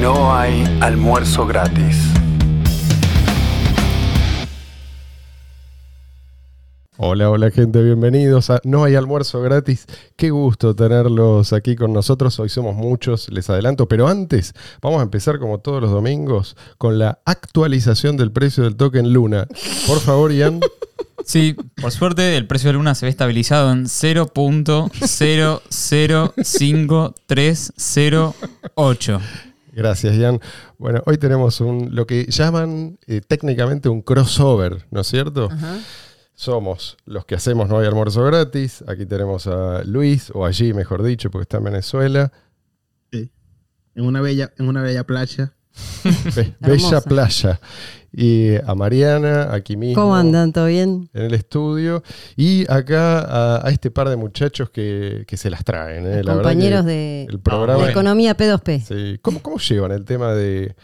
No hay almuerzo gratis. Hola, hola gente, bienvenidos a No hay almuerzo gratis. Qué gusto tenerlos aquí con nosotros. Hoy somos muchos, les adelanto, pero antes vamos a empezar como todos los domingos con la actualización del precio del token Luna. Por favor, Ian. Sí, por suerte el precio de Luna se ve estabilizado en 0.005308. Gracias, Ian. Bueno, hoy tenemos un, lo que llaman eh, técnicamente un crossover, ¿no es cierto? Somos los que hacemos No hay almuerzo gratis. Aquí tenemos a Luis, o allí, mejor dicho, porque está en Venezuela. Sí. En una bella, en una bella playa. Be- bella playa. Y a Mariana, aquí mismo. ¿Cómo andan? ¿Todo bien? En el estudio. Y acá a, a este par de muchachos que, que se las traen. ¿eh? La verdad Compañeros que de el programa. economía P2P. Sí. ¿Cómo, ¿Cómo llevan el tema de,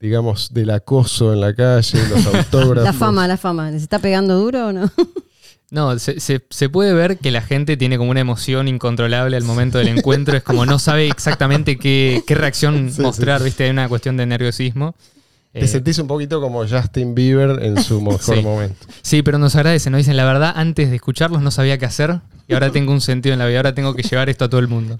digamos, del acoso en la calle, los autógrafos? La fama, la fama. ¿Les está pegando duro o no? No, se, se- se puede ver que la gente tiene como una emoción incontrolable al momento del encuentro. Es como no sabe exactamente qué, qué reacción Sí, mostrar, sí. ¿viste? Hay una cuestión de nerviosismo. Te Eh, sentís un poquito como Justin Bieber en su mejor Sí. momento. sí, pero nos agradecen, nos dicen la verdad, antes de escucharlos no sabía qué hacer y ahora tengo un sentido en la vida, ahora tengo que llevar esto a todo el mundo.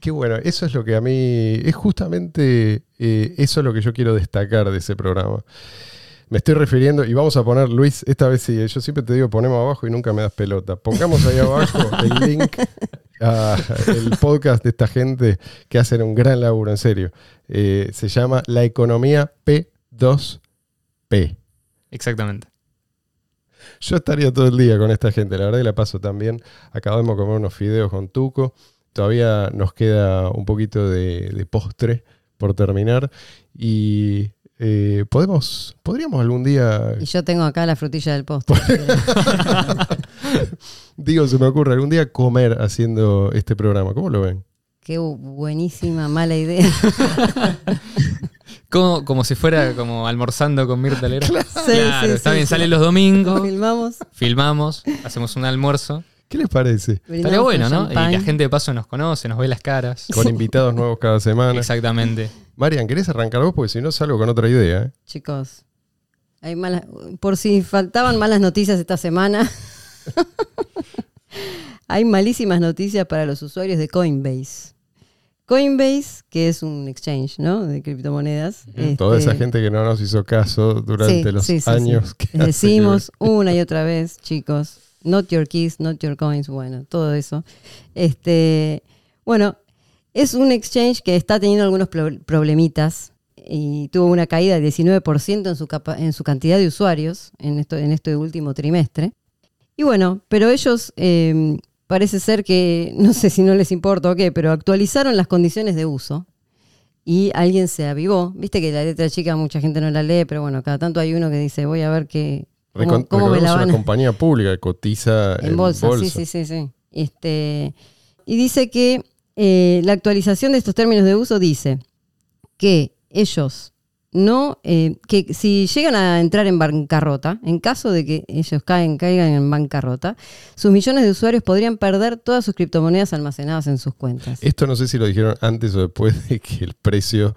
Qué bueno, eso es lo que a mí, es justamente eh, eso es lo que yo quiero destacar de ese programa. Me estoy refiriendo, y vamos a poner, Luis, esta vez sí, yo siempre te digo ponemos abajo y nunca me das pelota. Pongamos ahí abajo el link al podcast de esta gente que hacen un gran laburo, en serio. Eh, se llama La Economía P2P. Exactamente. Yo estaría todo el día con esta gente, la verdad que la paso tan bien. Acabamos de comer unos fideos con Tuco. Todavía nos queda un poquito de, de postre por terminar. Y eh, podemos, podríamos algún día, Y yo tengo acá la frutilla del postre. digo, se me ocurre, algún día comer haciendo este programa. ¿Cómo lo ven? Qué buenísima, mala idea. Como, como si fuera como almorzando con Mirta Legrand. Claro, sí, está sí, bien, sí. salen los domingos, Filmamos. filmamos, hacemos un almuerzo. ¿Qué les parece? Estaría brindamos bueno, con ¿no? Y la gente de paso nos conoce, nos ve las caras. Con invitados nuevos cada semana. Exactamente. Marian, ¿querés arrancar vos? Porque si no salgo con otra idea. ¿eh? Chicos, hay malas, por si faltaban malas noticias esta semana, hay malísimas noticias para los usuarios de Coinbase. Coinbase, que es un exchange, ¿no? De criptomonedas. Toda esa este, gente que no nos hizo caso durante Sí, los sí, sí, años que Les decimos una y otra vez, chicos, not your keys, not your coins, bueno, todo eso. Este, bueno, es un exchange que está teniendo algunos pro- problemitas y tuvo una caída del 19% en su, capa- en su cantidad de usuarios en, esto, en este último trimestre. Y bueno, pero ellos eh, parece ser que, no sé si no les importa o qué, pero actualizaron las condiciones de uso y alguien se avivó. Viste que la letra chica mucha gente no la lee, pero bueno, cada tanto hay uno que dice, voy a ver qué, cómo, me la van una compañía pública que cotiza En bolsa, sí, sí, sí, sí. Este, y dice que eh, la actualización de estos términos de uso dice que ellos no, eh, que si llegan a entrar en bancarrota, en caso de que ellos caen, caigan en bancarrota, sus millones de usuarios podrían perder todas sus criptomonedas almacenadas en sus cuentas. Esto no sé si lo dijeron antes o después de que el precio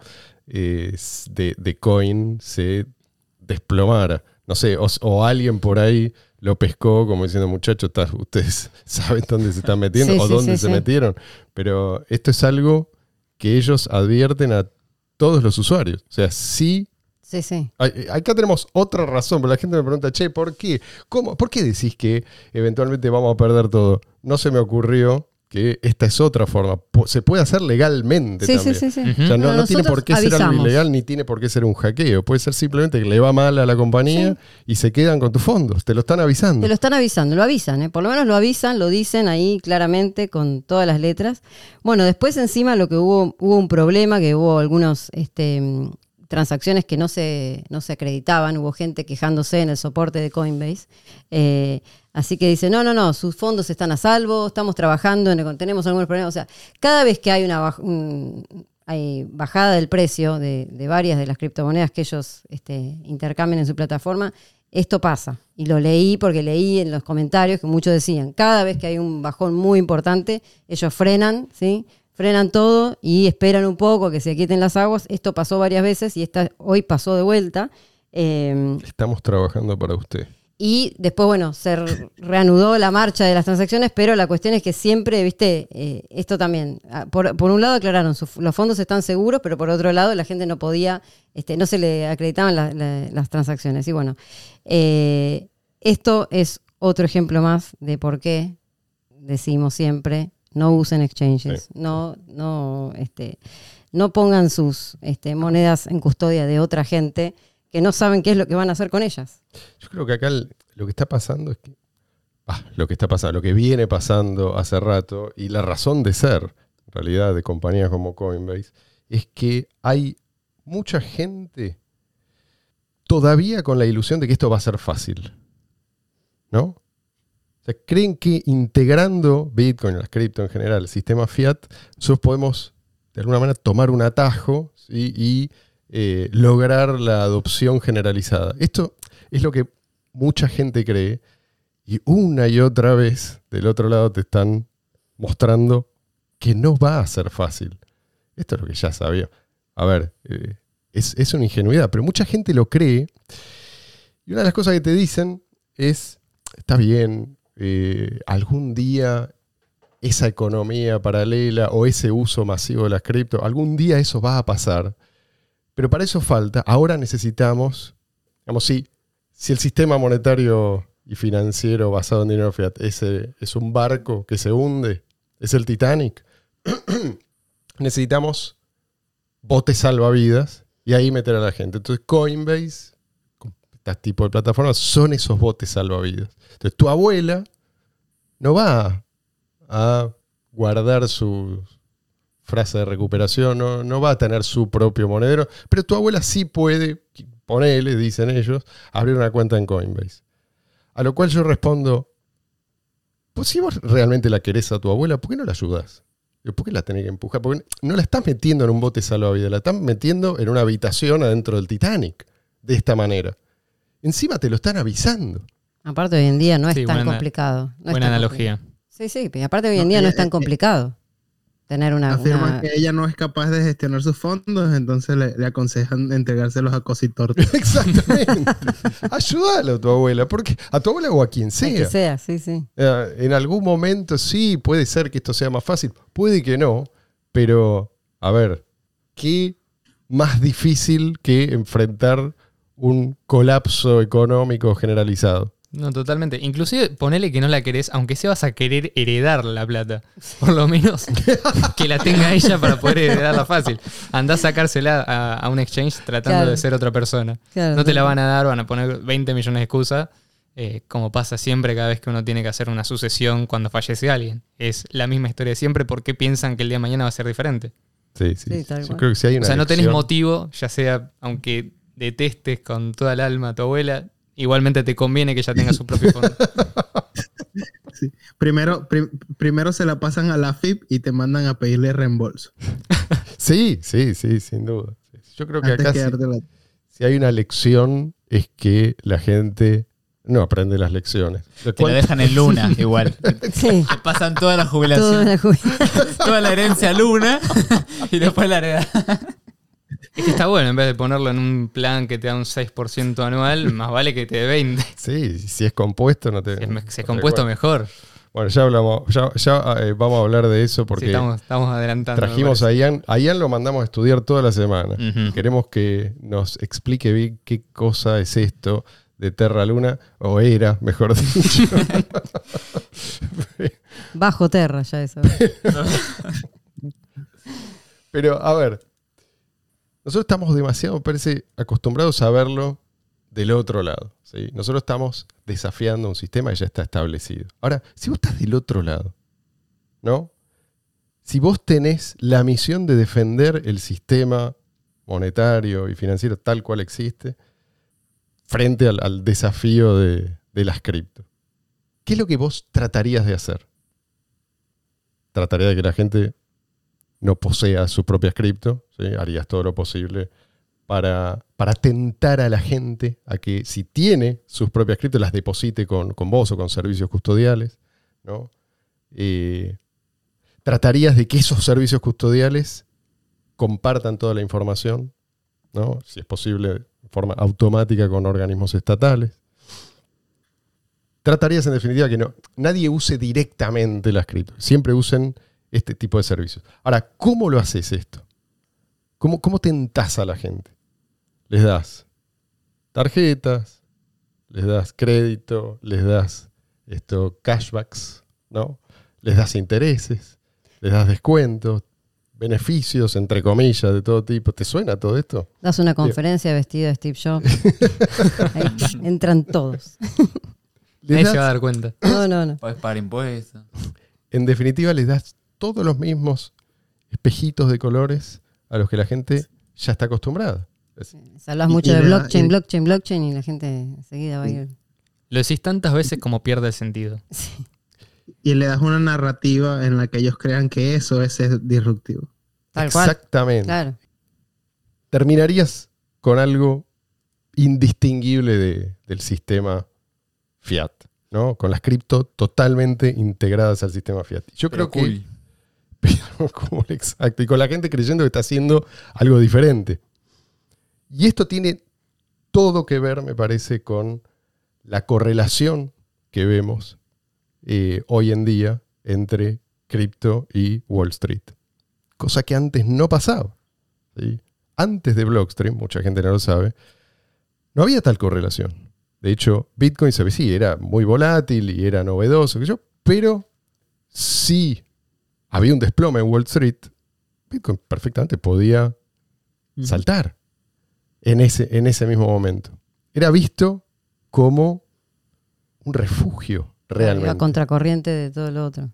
eh, de, de coin se desplomara. No sé, o, o alguien por ahí lo pescó como diciendo, muchachos, ustedes saben dónde se están metiendo Sí, o sí, dónde sí, se metieron. Pero esto es algo que ellos advierten a todos los usuarios. O sea, sí Sí, sí. Ay, Acá tenemos otra razón, pero la gente me pregunta, che, ¿por qué? ¿Cómo? ¿Por qué decís que eventualmente vamos a perder todo? No se me ocurrió que esta es otra forma. Se puede hacer legalmente Sí, también. sí, sí, sí. Ujú. O sea, no, tiene por qué ser algo ilegal ni tiene por qué ser un hackeo. Puede ser simplemente que le va mal a la compañía y se quedan con tus fondos. Te lo están avisando. Te lo están avisando, lo avisan, ¿eh? por lo menos lo avisan, lo dicen ahí claramente con todas las letras. Bueno, después encima lo que hubo, hubo un problema, que hubo algunos este, transacciones que no se, no se acreditaban, hubo gente quejándose en el soporte de Coinbase. Eh, así que dice, no, no, no, sus fondos están a salvo, estamos trabajando, tenemos algunos problemas. O sea, cada vez que hay una hay bajada del precio de, de varias de las criptomonedas que ellos este, intercambian en su plataforma, esto pasa. Y lo leí porque leí en los comentarios que muchos decían, cada vez que hay un bajón muy importante, ellos frenan, ¿sí? frenan todo y esperan un poco que se quieten las aguas. Esto pasó varias veces y esta, hoy pasó de vuelta. Eh, Estamos trabajando para usted. Y después, bueno, se re- reanudó la marcha de las transacciones, pero la cuestión es que siempre, viste, eh, esto también, ah, por, por un lado aclararon, su- los fondos están seguros, pero por otro lado la gente no podía, este, no se le acreditaban la- la- las transacciones. Y bueno, eh, esto es otro ejemplo más de por qué decimos siempre, no usen exchanges, Sí. no, no, este, no pongan sus este, monedas en custodia de otra gente que no saben qué es lo que van a hacer con ellas. Yo creo que acá lo que está pasando es que. ah, lo que está pasando, lo que viene pasando hace rato y la razón de ser, en realidad, de compañías como Coinbase, es que hay mucha gente todavía con la ilusión de que esto va a ser fácil. ¿No? O sea, creen que integrando Bitcoin, las cripto en general, el sistema fiat, nosotros podemos de alguna manera tomar un atajo y eh, lograr la adopción generalizada. Esto es lo que mucha gente cree y una y otra vez del otro lado te están mostrando que no va a ser fácil. Esto es lo que ya sabía. A ver, eh, es, es una ingenuidad, pero mucha gente lo cree. Y una de las cosas que te dicen es, está bien, eh, algún día esa economía paralela o ese uso masivo de las cripto, algún día eso va a pasar. Pero para eso falta, ahora necesitamos, digamos, si, el sistema monetario y financiero basado en dinero fiat ese es un barco que se hunde, es el Titanic, necesitamos botes salvavidas y ahí meter a la gente. Entonces Coinbase, este tipo de plataformas, son esos botes salvavidas. Entonces tu abuela no va a guardar su frase de recuperación, no, no va a tener su propio monedero, pero tu abuela sí puede, ponele, dicen ellos, abrir una cuenta en Coinbase. A lo cual yo respondo, pues si vos realmente la querés a tu abuela, ¿por qué no la ayudás? ¿Por qué la tenés que empujar? Porque no la estás metiendo en un bote salvavidas, la estás metiendo en una habitación adentro del Titanic, de esta manera. Encima te lo están avisando. Aparte hoy en día no es Sí, tan buena- complicado. no es Buena tan analogía. complicado. Sí, sí, pero aparte hoy en No, día no ella- es tan eh, complicado tener una... Afirman una- que ella no es capaz de gestionar sus fondos, entonces le, le aconsejan entregárselos a Cositorto. Exactamente. Ayúdalo a tu abuela, porque a tu abuela o a quien sea. que sea, sí, sí. Eh, En algún momento sí, puede ser que esto sea más fácil, puede que no, pero a ver, ¿qué más difícil que enfrentar un colapso económico generalizado? No, totalmente. Inclusive ponele que no la querés, aunque sea vas a querer heredar la plata. Por lo menos que la tenga ella para poder heredarla fácil. Andá a sacársela a, a un exchange tratando Claro. de ser otra persona. Claro, No te la van a dar, van a poner 20 millones de excusas, eh, como pasa siempre cada vez que uno tiene que hacer una sucesión cuando fallece alguien. Es la misma historia de siempre, ¿por qué piensan que el día de mañana va a ser diferente? Sí, sí. Sí, Yo creo que si hay O una sea, no tenés motivo, ya sea, aunque detestes con toda el alma a tu abuela, igualmente te conviene que ella tenga su propio fondo. Sí. Primero, pri- primero se la pasan a la FIP y te mandan a pedirle reembolso. Sí, sí, sí, sin duda. Yo creo que Antes acá si hay una lección es que la gente no aprende las lecciones. Te lo dejan en luna, igual. Sí. Te pasan toda la Toda jubilación, la jubilación. toda la herencia a luna y después la heredad. Es que está bueno, en vez de ponerlo en un plan que te da un 6% anual, más vale que te dé 20. Sí, si es compuesto no te... Si es, si compuesto mejor. Bueno, ya hablamos, ya, ya, eh, vamos a hablar de eso porque Sí, estamos, estamos adelantando. trajimos a. Ian. A Ian lo mandamos a estudiar toda la semana. Queremos que nos explique bien qué cosa es esto de Terra Luna, o era, mejor dicho. Bajo terra ya eso. Pero, a ver, nosotros estamos demasiado, parece, acostumbrados a verlo del otro lado. Nosotros estamos desafiando un sistema que ya está establecido. Ahora, si vos estás del otro lado, ¿no? Si vos tenés la misión de defender el sistema monetario y financiero tal cual existe, frente al, al desafío de, de las cripto, ¿qué es lo que vos tratarías de hacer? Trataría de que la gente no posea sus propias cripto, harías todo lo posible para, para tentar a la gente a que si tiene sus propias cripto las deposite con, con vos o con servicios custodiales. ¿no? Eh, tratarías de que esos servicios custodiales compartan toda la información, ¿no? si es posible, de forma automática con organismos estatales. Tratarías en definitiva que no, nadie use directamente las cripto, siempre usen este tipo de servicios. Ahora, ¿cómo lo haces esto? ¿Cómo, cómo tentás a la gente? Les das tarjetas, les das crédito, les das esto, cashbacks, ¿no? Les das intereses, les das descuentos, beneficios, entre comillas, de todo tipo. ¿Te suena todo esto? Das una conferencia vestido de Steve Jobs. Ahí entran todos. Les Nadie se va a dar cuenta. No, no, no. Podés pagar impuestos. en definitiva, les das todos los mismos espejitos de colores a los que la gente ya está acostumbrada. Se hablas mucho y de blockchain, y- blockchain, blockchain y la gente enseguida va a ir. Lo decís tantas veces como pierde el sentido. Y le das una narrativa en la que ellos crean que eso es disruptivo. Tal cual. Exactamente. Claro. Terminarías con algo indistinguible de- del sistema fiat, ¿no? Con las cripto totalmente integradas al sistema fiat. Yo creo Pero que exacto. Y con la gente creyendo que está haciendo algo diferente. Y esto tiene todo que ver, me parece, con la correlación que vemos eh, hoy en día entre cripto y Wall Street. Cosa que antes no pasaba. Antes de Blockstream, mucha gente no lo sabe, no había tal correlación. De hecho, Bitcoin sí, era muy volátil y era novedoso, pero sí había un desplome en Wall Street, Bitcoin perfectamente podía saltar en ese, en ese mismo momento. Era visto como un refugio Iba realmente. contracorriente de todo lo otro.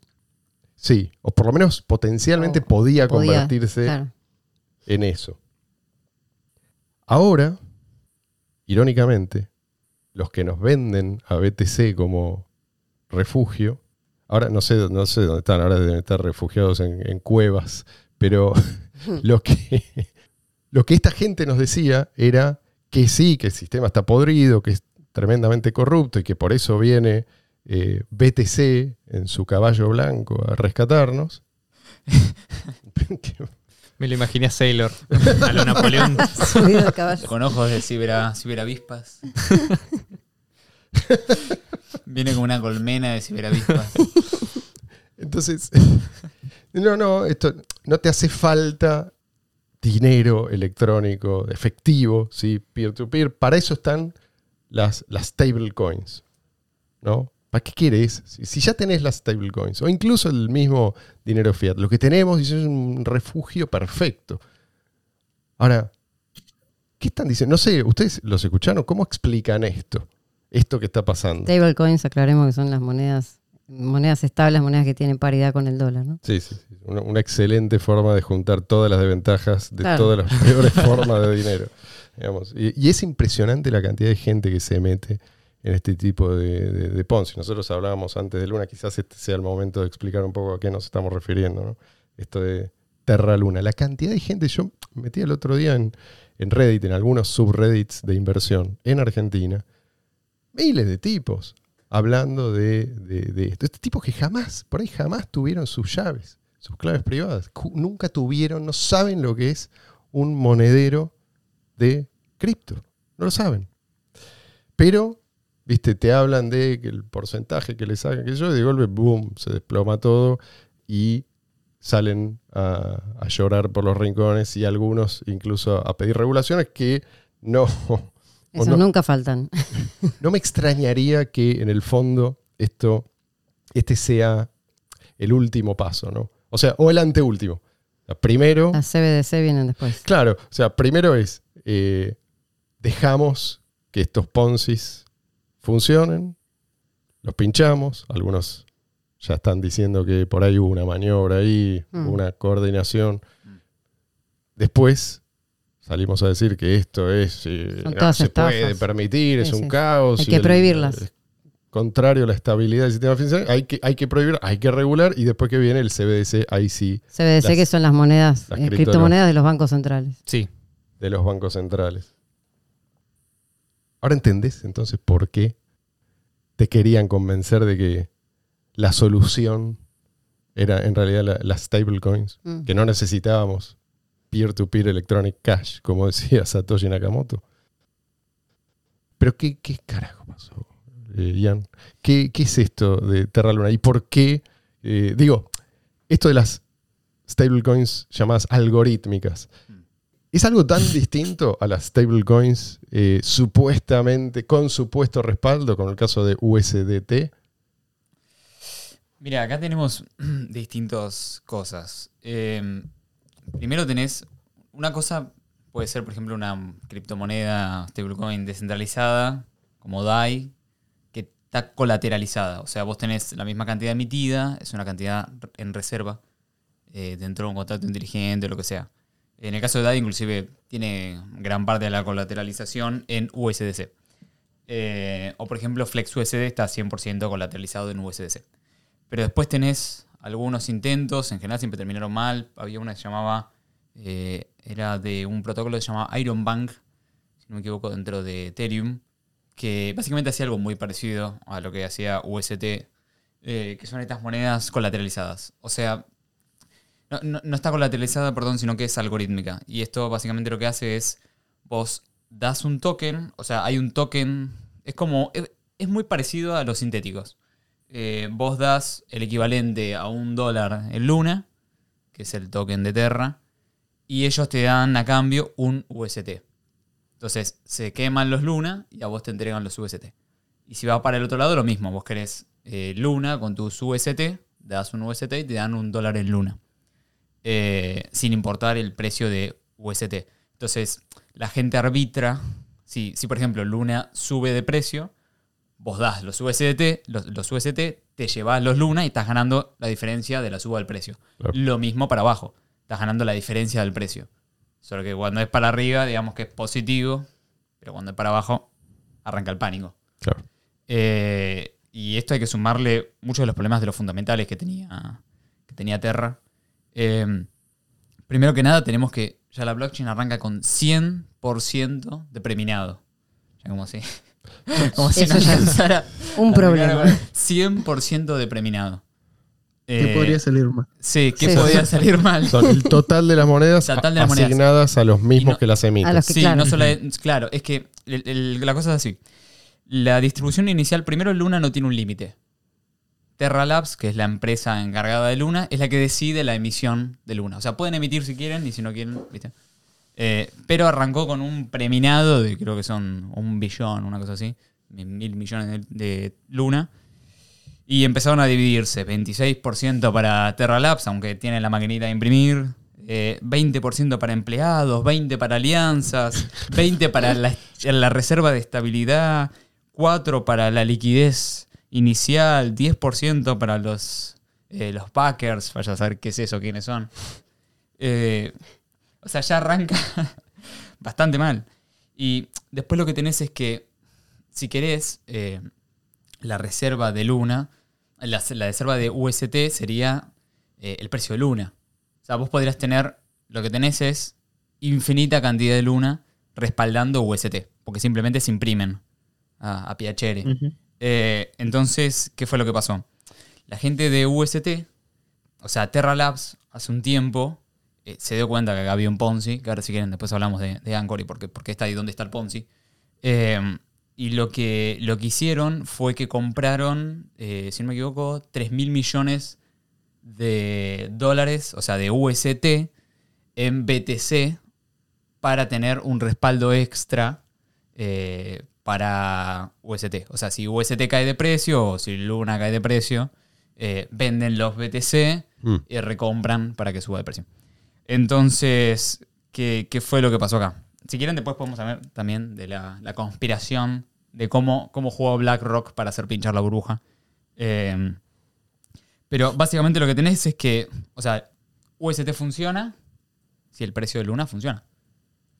Sí, o por lo menos potencialmente O podía, podía, convertirse Claro. en eso. Ahora, irónicamente, los que nos venden a BTC como refugio, ahora no sé, no sé dónde están, ahora deben estar refugiados en, en cuevas, pero lo que, lo que esta gente nos decía era que sí, que el sistema está podrido, que es tremendamente corrupto y que por eso viene eh, BTC en su caballo blanco a rescatarnos. Me lo imaginé a Sailor, a lo Napoleón. Con ojos de cibera, ciberavispas. Viene con una colmena de ciberavispas. Entonces, no, no, esto no te hace falta dinero electrónico, efectivo, ¿sí? peer-to-peer. Para eso están las, las stablecoins. ¿no? ¿Para qué quieres? Si, si ya tenés las stablecoins, o incluso el mismo dinero fiat, lo que tenemos es un refugio perfecto. Ahora, ¿qué están diciendo? No sé, ¿ustedes los escucharon? ¿Cómo explican esto? Esto que está pasando. Stablecoins, aclaremos que son las monedas, monedas estables, monedas que tienen paridad con el dólar, ¿no? Sí, sí, sí. Una, una excelente forma de juntar todas las desventajas de Claro. todas las peores formas de dinero. digamos. Y, y es impresionante la cantidad de gente que se mete en este tipo de, de, de Ponzi. Nosotros hablábamos antes de Luna, quizás este sea el momento de explicar un poco a qué nos estamos refiriendo. ¿no? Esto de Terra Luna. La cantidad de gente, yo me metí el otro día en, en Reddit, en algunos subreddits de inversión en Argentina, miles de tipos hablando de, de, esto. Este tipos que jamás, por ahí jamás tuvieron sus llaves, sus claves privadas. Nunca tuvieron, no saben lo que es un monedero de cripto. No lo saben. Pero, viste, te hablan de que el porcentaje que le sacan, que yo, y de golpe, boom, se desploma todo y salen a, llorar por los rincones y algunos incluso a pedir regulaciones que no, Esos no, nunca faltan. no me extrañaría que en el fondo esto, este sea el último paso, ¿no? O sea, o el anteúltimo. O sea, primero, Las CBDC vienen después. claro, o sea, primero es, eh, dejamos que estos Ponzis funcionen, los pinchamos, algunos ya están diciendo que por ahí hubo una maniobra ahí, Mm. una coordinación. Después salimos a decir que esto es eh, no se puede permitir, es un sí. caos. Hay que el- prohibirlas. contrario a la estabilidad del sistema financiero, hay que, hay que prohibir, hay que regular y después que viene el CBDC, ahí sí, CBDC Las- que son las monedas, las eh, cripto- criptomonedas de los bancos centrales. Sí. de los bancos centrales. Ahora entendés entonces por qué te querían convencer de que la solución Era en realidad la- las stablecoins, Mm. que no necesitábamos peer-to-peer electronic cash, como decía Satoshi Nakamoto. Pero ¿qué, qué carajo pasó, eh, Ian? ¿Qué, qué es esto de Terra Luna? ¿Y por qué? eh, digo, esto de las stablecoins llamadas algorítmicas. ¿Es algo tan distinto a las stablecoins eh, supuestamente, con supuesto respaldo, con el caso de USDT? Mira, acá tenemos distintas cosas. Eh, primero tenés una cosa, puede ser por ejemplo una criptomoneda stablecoin descentralizada, como DAI, que está colateralizada. O sea, vos tenés la misma cantidad emitida, es una cantidad en reserva eh, dentro de un contrato inteligente o lo que sea. En el caso de DAI, inclusive, tiene gran parte de la colateralización en USDC. Eh, o por ejemplo, FlexUSD está 100% colateralizado en USDC. Pero después tenés algunos intentos, en general siempre terminaron mal. Había una que se llamaba, eh, era de un protocolo que se llamaba Iron Bank, si no me equivoco, dentro de Ethereum, que básicamente hacía algo muy parecido a lo que hacía UST, eh, que son estas monedas colateralizadas. O sea, no, no- está colateralizada, perdón, sino que es algorítmica. Y esto básicamente lo que hace es, vos das un token, o sea, hay un token, es como, es muy parecido a los sintéticos. Eh, vos das el equivalente a un dólar en Luna, que es el token de Terra, y ellos te dan a cambio un UST. Entonces, se queman los Luna y a vos te entregan los UST. Y si va para el otro lado, lo mismo. Vos querés eh, Luna con tus UST, das un UST y te dan un dólar en Luna. Eh, sin importar el precio de UST. Entonces, la gente arbitra. Si, si, por ejemplo, Luna sube de precio, vos das los USDT, los, los UST, te llevas los Luna y estás ganando la diferencia de la suba del precio. Claro. Lo mismo para abajo, estás ganando la diferencia del precio. Solo que cuando es para arriba, digamos que es positivo, pero cuando es para abajo, arranca el pánico. Claro. Eh, y esto hay que sumarle muchos de los problemas de los fundamentales que tenía, que tenía Terra. Eh, primero que nada, tenemos que ya la blockchain arranca con 100% de preminado. Ya como si, como si Eso no ya es alcanzara un problema. arrancar con 100% de preminado. ¿Qué Eh, podría salir mal? Sí, ¿qué Sí. podría salir mal? Son el total de las monedas Total de las monedas. asignadas a los mismos no- que las emiten. A los que- Sí, claro. no solo es- claro, es que el- el- la cosa es así. La distribución inicial, primero Luna no tiene un límite. Terra Labs, que es la empresa encargada de Luna, es la que decide la emisión de Luna. O sea, pueden emitir si quieren y si no quieren, ¿viste? Eh, pero arrancó con un preminado de creo que son un billón, una cosa así, mil mil millones de, de Luna. Y empezaron a dividirse, 26% para Terra Labs, aunque tiene la maquinita de imprimir, eh, 20% para empleados, 20% para alianzas, 20% para la, la reserva de estabilidad, 4% para la liquidez inicial, 10% para los, eh, los backers, vaya a saber qué es eso, quiénes son. Eh, o sea, ya arranca bastante mal. Y después lo que tenés es que, si querés, eh, la reserva de Luna, la, la reserva de UST sería eh, el precio de Luna. O sea, vos podrías tener, lo que tenés es infinita cantidad de Luna respaldando UST, porque simplemente se imprimen a, a Piacere. Eh, entonces, ¿qué fue lo que pasó? La gente de UST, o sea, Terra Labs, hace un tiempo eh, se dio cuenta que acá había un Ponzi, que ahora si quieren después hablamos de, de Anchor y por qué, por qué está ahí, dónde está el Ponzi. Eh, y lo que, lo que hicieron fue que compraron, eh, si no me equivoco, 3 mil millones de dólares, o sea, de UST, en BTC para tener un respaldo extra eh, para UST. O sea, si UST cae de precio o si Luna cae de precio, eh, venden los BTC Mm. y recompran para que suba de precio. Entonces, ¿qué, qué fue lo que pasó acá? Si quieren, después podemos hablar también de la, la conspiración, de cómo, cómo jugó BlackRock para hacer pinchar la burbuja. Eh, pero básicamente lo que tenés es que, o sea, UST funciona si el precio de Luna funciona.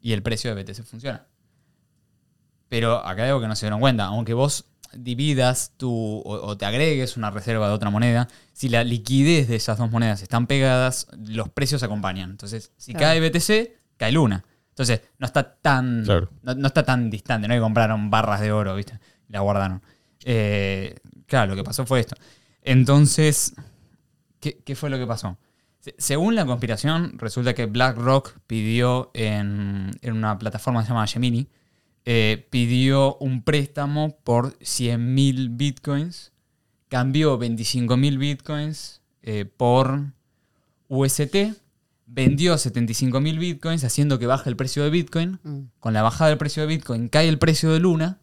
Y el precio de BTC funciona. Pero acá algo que no se dieron cuenta. Aunque vos dividas tu, o, o te agregues una reserva de otra moneda, si la liquidez de esas dos monedas están pegadas, los precios acompañan. Entonces, si Claro. cae BTC, cae Luna. Entonces, no está tan, Claro. no, no está tan distante. No que compraron barras de oro, ¿viste? Y la guardaron. Eh, claro, lo que pasó fue esto. Entonces, ¿qué, qué fue lo que pasó? Se- Según la conspiración, resulta que BlackRock pidió en, en una plataforma que se llama Gemini, eh, pidió un préstamo por 100.000 bitcoins, cambió 25.000 bitcoins eh, por UST, vendió 75.000 bitcoins haciendo que baje el precio de Bitcoin. Mm. Con la bajada del precio de Bitcoin cae el precio de Luna.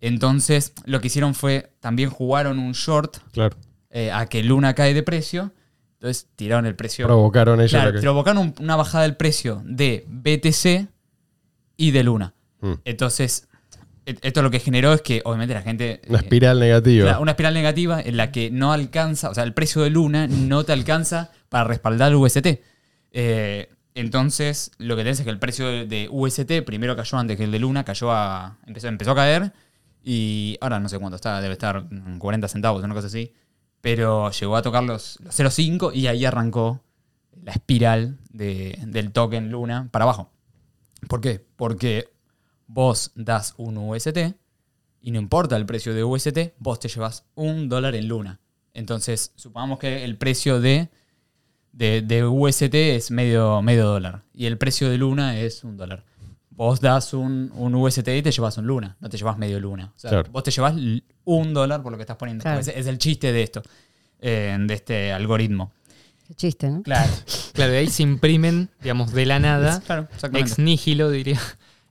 Entonces lo que hicieron fue, también jugaron un short Claro. eh, a que Luna cae de precio. Entonces tiraron el precio. Provocaron ellos Claro, lo que- provocaron un- una bajada del precio de BTC y de Luna. Mm. Entonces, e- esto lo que generó es que obviamente la gente... Una eh, espiral negativa. Una espiral negativa en la que no alcanza, o sea, el precio de Luna no te alcanza para respaldar el UST. Eh, entonces, lo que tenés es que el precio de, UST primero cayó antes que el de Luna, cayó a. empezó, empezó a caer. Y ahora no sé cuánto está, debe estar en 40 centavos, una cosa así. Pero llegó a tocar los, los 0.5 y ahí arrancó la espiral de- del token Luna para abajo. ¿Por qué? Porque vos das un UST y no importa el precio de UST, vos te llevas un dólar en Luna. Entonces, supongamos que el precio de, de, de UST es medio, medio dólar y el precio de Luna es un dólar. Vos das un, un UST y te llevas un Luna, no te llevas medio Luna. O sea, Claro. vos te llevas un dólar por lo que estás poniendo. Claro. Es, es el chiste de esto, eh, de este algoritmo. Qué chiste, ¿no? Claro, Claro, de ahí se imprimen, digamos, de la nada, claro, exactamente. ex nihilo, diría,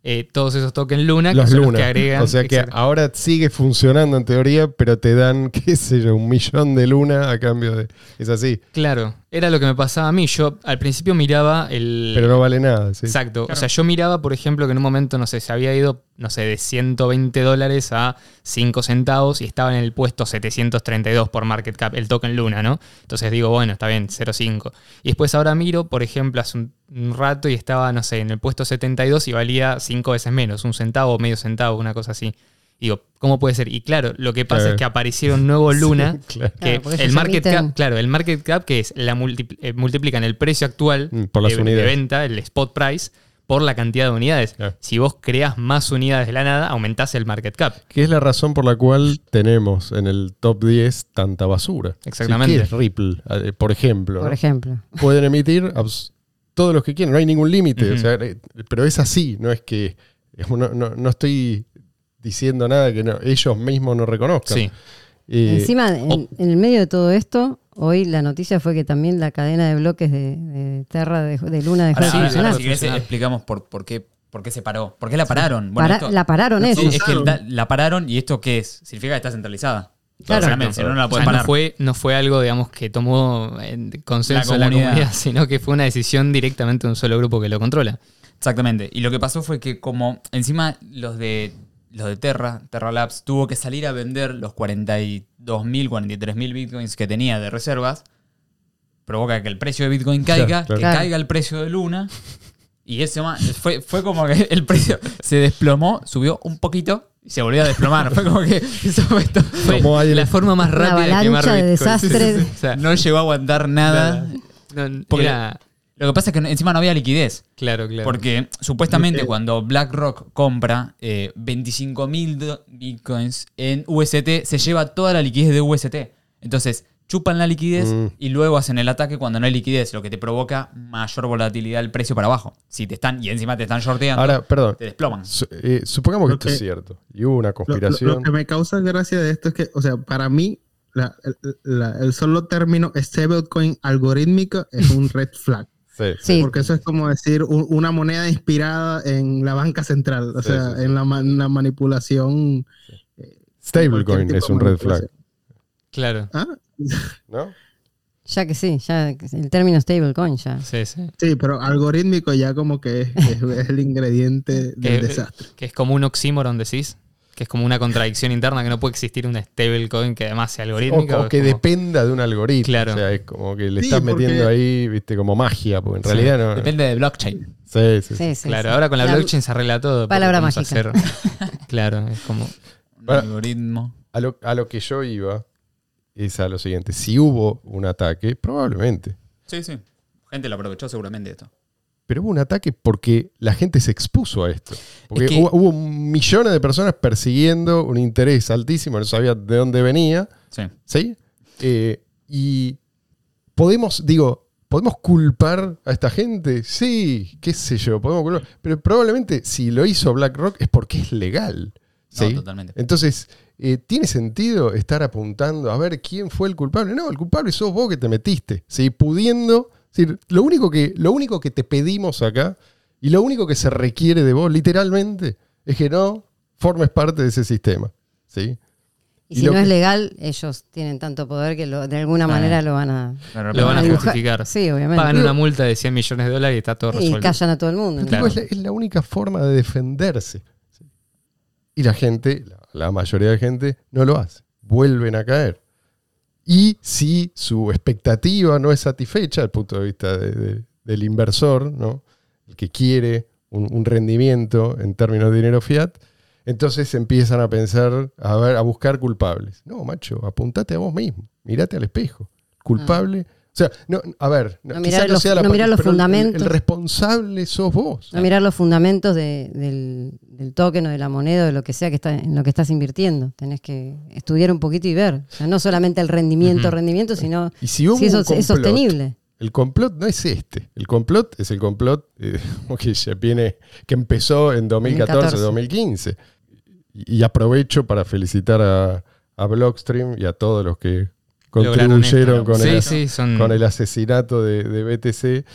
eh, todos esos tokens Luna, Los que son los que agregan. o sea que ahora sigue funcionando en teoría, pero te dan, qué sé yo, un millón de luna a cambio de. Es así. Claro, era lo que me pasaba a mí. Yo al principio miraba el. Pero no vale nada. ¿sí? Exacto. Claro. O sea, yo miraba, por ejemplo, que en un momento, no sé, se había ido, no sé, de 120 dólares a 5 centavos y estaba en el puesto 732 por market cap, el token Luna, ¿no? Entonces digo, bueno, está bien, 0.5. Y después ahora miro, por ejemplo, hace un, un rato y estaba, no sé, en el puesto 72 y valía 5 veces menos, un centavo, medio centavo, una cosa así. Y digo, ¿cómo puede ser? Y claro, lo que pasa Claro. es que aparecieron nuevos Luna. Sí, claro. Que Claro, el market cap, claro, el market cap que es la multipl- eh, multiplican el precio actual Mm, por las de, venta, el spot price, por la cantidad de unidades. Claro. Si vos creas más unidades de la nada, aumentás el market cap. Que es la razón por la cual tenemos en el top 10 tanta basura. Exactamente. ¿Qué es Ripple? Eh, Por ejemplo. Por ¿no? ejemplo. Pueden emitir todos los que quieran, no hay ningún límite. O sea, eh, pero es así, no es que. No, no- no estoy diciendo nada que no- ellos mismos no reconozcan. Sí. Eh, Encima, en, en el medio de todo esto, hoy la noticia fue que también la cadena de bloques de, de Terra de, de Luna dejó Ahora, de sí, ahora, funcionar. si querés, funcionar. explicamos por, por, qué, por qué se paró. ¿Por qué la pararon? Bueno, Para- esto- la pararon Sí, ellos. es que la pararon y esto qué es? Significa que está centralizada. Claro. Si no, no la O pueden sea, no parar. fue, no fue algo, digamos, que tomó en consenso La de la comunidad. comunidad, sino que fue una decisión directamente de un solo grupo que lo controla. Exactamente. Y lo que pasó fue que como encima los de los de Terra, Terra Labs, tuvo que salir a vender los 42.000, 43.000 bitcoins que tenía de reservas, provoca que el precio de Bitcoin caiga, Claro, claro. que Claro. caiga el precio de Luna. Y ese fue, fue como que el precio se desplomó, subió un poquito y se volvió a desplomar. fue como que eso fue, esto- fue- Como hay La forma más rápida de quemar de Bitcoin. desastres. O sea, no llegó a aguantar nada. no, Porque- era- Lo que pasa es que encima no había liquidez. claro, claro. Porque supuestamente Ok. cuando BlackRock compra eh, 25.000 bitcoins en UST, se lleva toda la liquidez de UST. Entonces, chupan la liquidez Mm. y luego hacen el ataque cuando no hay liquidez, lo que te provoca mayor volatilidad del precio para abajo. Si te están, y encima te están shorteando, Ahora, perdón. te desploman. Su- eh, supongamos que esto es cierto y hubo una Lo, lo- conspiración. lo que me causa gracia de esto es que, o sea, para mí, la- el, la- el solo término stablecoin algorítmico es un red flag. Sí. Sí, Porque eso es como decir un- una moneda inspirada en la banca central, o Sí, sea, sí, sí. en la, ma- la manipulación. Stablecoin cualquier es un red flag, Claro. ¿Ah? ¿no? ya que sí, ya el término stablecoin ya. Sí, sí. Sí, pero algorítmico ya como que es, es- es el ingrediente Que, del desastre. que es como un oxímoron, decís. Que es como una contradicción interna que no puede existir una stablecoin que además sea O, algorítmica. o que como- dependa de un algoritmo. Claro. O sea, es como que le Sí, estás porque- metiendo ahí, viste, como magia, porque en realidad no. Depende de blockchain. Sí, sí, sí. Sí, sí, Claro, sí. ahora con la, blockchain se arregla todo. palabra mágica. hacer- claro, es como. Un Bueno. algoritmo. A lo, a lo que yo iba es a lo siguiente. Si hubo un ataque, probablemente. Sí, sí. Gente lo aprovechó seguramente esto. Pero hubo un ataque porque la gente se expuso a esto. Porque Es que- hubo, hubo millones de personas persiguiendo un interés altísimo, no sabía de dónde venía, Sí. ¿sí? Eh, y podemos, digo, ¿podemos culpar a esta gente? Sí, qué sé yo, podemos culpar. Pero probablemente si lo hizo BlackRock es porque es legal. No, ¿sí? totalmente. Entonces, eh, ¿tiene sentido estar apuntando a ver quién fue el culpable? No, el culpable sos vos que te metiste, ¿sí? pudiendo. Decir, lo, único que, lo único que te pedimos acá y lo único que se requiere de vos, literalmente, es que no formes parte de ese sistema. ¿sí? Y Y si no que- es legal, ellos tienen tanto poder que lo- de alguna manera lo van a, Claro, Lo van a dibujar. justificar. Sí, obviamente. Pagan una multa de 100 millones de dólares y está todo y resuelto. callan a todo el mundo. ¿no? Claro. Es, la, es la única forma de defenderse. ¿sí? Y la gente, la, la mayoría de gente, no lo hace. Vuelven a caer. Y si su expectativa no es satisfecha, desde el punto de vista de- de- del inversor, ¿no? el que quiere un, un rendimiento en términos de dinero fiat, entonces empiezan a pensar, a, ver, a buscar culpables. No, macho, apuntate a vos mismo, mirate al espejo. Culpable. O sea, no, a ver, No mirar los- no el- fundamentos. El, responsable sos vos. No mirar los fundamentos de- del, del token o de la moneda o de lo que sea que está, en lo que estás invirtiendo. Tenés que estudiar un poquito y ver. O sea, no solamente el rendimiento, rendimiento, sino Y si eso es sostenible. El complot no es este. El complot es el complot eh, que, ya viene, que empezó en 2014, 2015. Y, y aprovecho para felicitar a, a Blockstream y a todos los que contribuyeron con, sí, el, sí, son con el asesinato de, de BTC,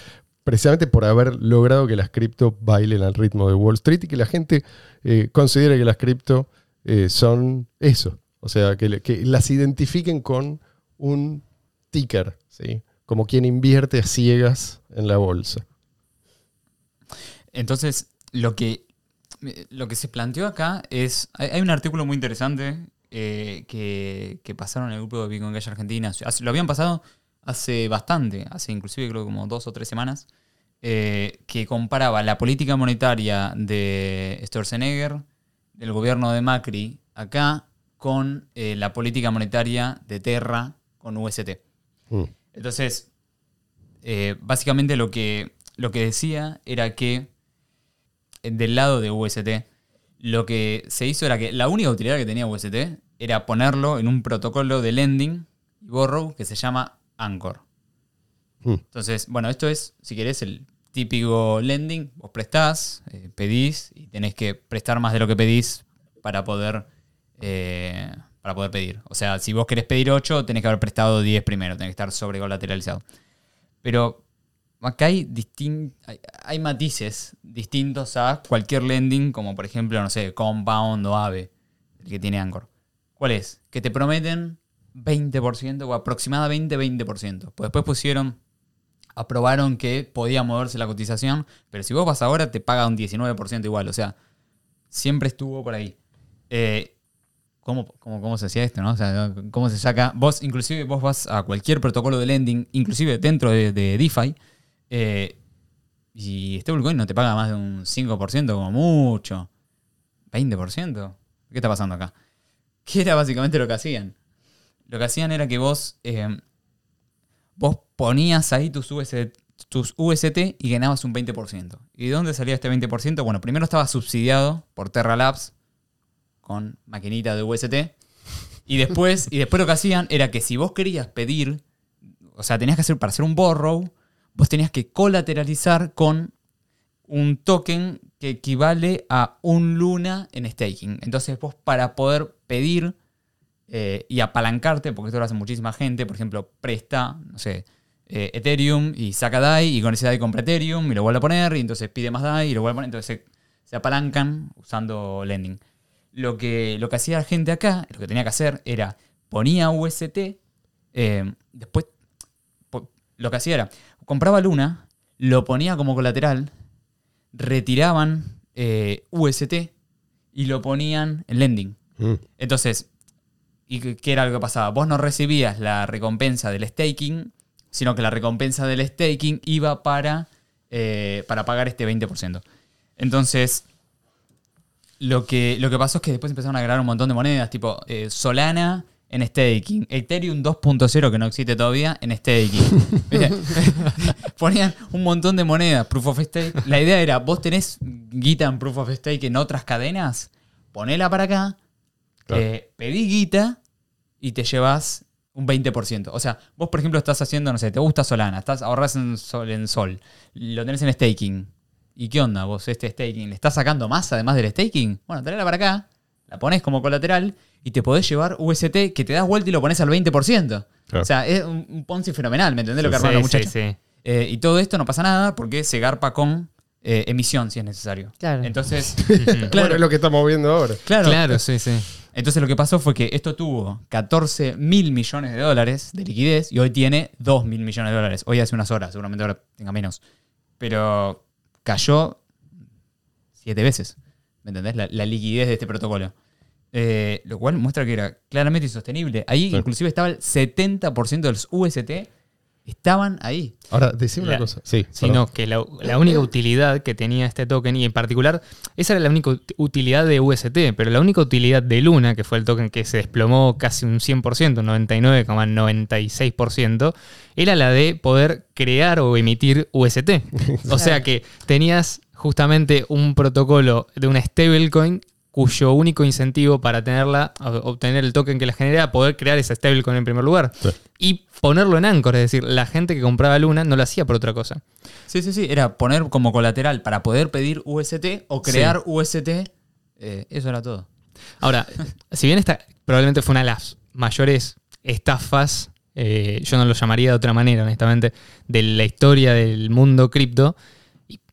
precisamente por haber logrado que las cripto bailen al ritmo de Wall Street y que la gente eh, considere que las cripto eh, son eso. O sea, que, las identifiquen con un ticker, ¿sí? como quien invierte a ciegas en la bolsa. Entonces, lo que, lo que se planteó acá es. Hay, hay un artículo muy interesante eh, que, que pasaron en el grupo de Bitcoin Cash Argentina. Hace- Lo habían pasado hace bastante, hace inclusive creo como dos o tres semanas, eh, que comparaba la política monetaria de Sturzenegger, del gobierno de Macri, acá, con eh, la política monetaria de Terra con UST. Mm. Entonces, básicamente lo que, lo que decía era que del lado de UST, lo que se hizo era que la única utilidad que tenía UST era ponerlo en un protocolo de lending y borrow que se llama Anchor. Mm. Entonces, bueno, esto es, si querés, el típico lending. Vos prestás, eh, pedís y tenés que prestar más de lo que pedís para poder, eh, para poder pedir. O sea, si vos querés pedir 8, tenés que haber prestado 10 primero, tenés que estar sobrecolateralizado. Pero acá hay, hay, hay matices distintos a cualquier lending, como por ejemplo, no sé, Compound o Ave, el que tiene Anchor. ¿Cuál es? Que te prometen 20% o aproximadamente 20%. Pues después pusieron, aprobaron que podía moverse la cotización, pero si vos vas ahora te paga un 19% igual. O sea, siempre estuvo por ahí. Eh, ¿Cómo, cómo, cómo se hacía esto? ¿no? O sea, ¿Cómo se saca? Vos, inclusive, vos vas a cualquier protocolo de lending, inclusive dentro de, de DeFi, eh, y stablecoin no te paga más de un 5% como mucho. ¿20%? ¿Qué está pasando acá? ¿Qué era básicamente lo que hacían? Lo que hacían era que vos, eh, vos ponías ahí tus UST, tus UST y ganabas un 20%. ¿Y de dónde salía este 20%? Bueno, primero estaba subsidiado por Terra Labs con maquinita de UST. Y después, y después lo que hacían era que si vos querías pedir, o sea, tenías que hacer para hacer un borrow, vos tenías que colateralizar con un token que equivale a un luna en staking. Entonces vos para poder pedir eh, y apalancarte, porque esto lo hace muchísima gente, por ejemplo, presta, no sé, eh, Ethereum y saca DAI y con ese DAI compra Ethereum y lo vuelve a poner y entonces pide más DAI y lo vuelve a poner. Entonces se, apalancan usando lending. Lo que, lo que hacía la gente acá, lo que tenía que hacer era ponía UST, eh, después lo que hacía era compraba Luna, lo ponía como colateral, retiraban eh, UST y lo ponían en lending. Mm. Entonces, ¿y qué era lo que pasaba? Vos no recibías la recompensa del staking, sino que la recompensa del staking iba para, eh, para pagar este 20%. Entonces, lo que, lo que pasó es que después empezaron a agregar un montón de monedas, tipo eh, Solana en staking, Ethereum 2.0, que no existe todavía, en staking. Ponían un montón de monedas, proof of stake. La idea era, vos tenés guita en proof of stake en otras cadenas, ponela para acá, Claro. eh, pedí guita y te llevas un 20%. O sea, vos, por ejemplo, estás haciendo, no sé, te gusta Solana, estás ahorras en Sol, en Sol lo tenés en staking. ¿Y qué onda vos, este staking? ¿Le estás sacando más además del staking? Bueno, traela para acá, la pones como colateral y te podés llevar UST que te das vuelta y lo pones al 20%. Claro. O sea, es un, un Ponzi fenomenal, ¿me entendés lo que Sí, arman los sí, muchachos? sí. Eh, y todo esto no pasa nada porque se garpa con eh, emisión si es necesario. Claro. Entonces, Claro, claro, es lo que estamos viendo ahora. claro. Claro, sí, sí. Entonces lo que pasó fue que esto tuvo 14 mil millones de dólares de liquidez y hoy tiene 2 mil millones de dólares. Hoy hace unas horas, seguramente ahora tenga menos. Pero cayó siete veces. ¿Me entendés? La, la liquidez de este protocolo. Eh, lo cual muestra que era claramente insostenible. Ahí Sí. inclusive estaba el 70% de los UST estaban ahí. Ahora, decime La- una cosa. Sí, Sino que la, la única utilidad que tenía este token, y en particular, esa era la única ut- utilidad de UST, pero la única utilidad de Luna, que fue el token que se desplomó casi un 100%, un 99,96%, era la de poder crear o emitir UST. O sea que tenías justamente un protocolo de una stablecoin cuyo único incentivo para tenerla, obtener el token que la genera, era poder crear esa stablecoin en primer lugar. Sí. Y ponerlo en Anchor, es decir, la gente que compraba Luna no lo hacía por otra cosa. Sí, sí, sí. Era poner como colateral para poder pedir UST o crear UST. eh, eso era todo. Ahora, si bien esta probablemente fue una de las mayores estafas, eh, yo no lo llamaría de otra manera, honestamente, de la historia del mundo cripto,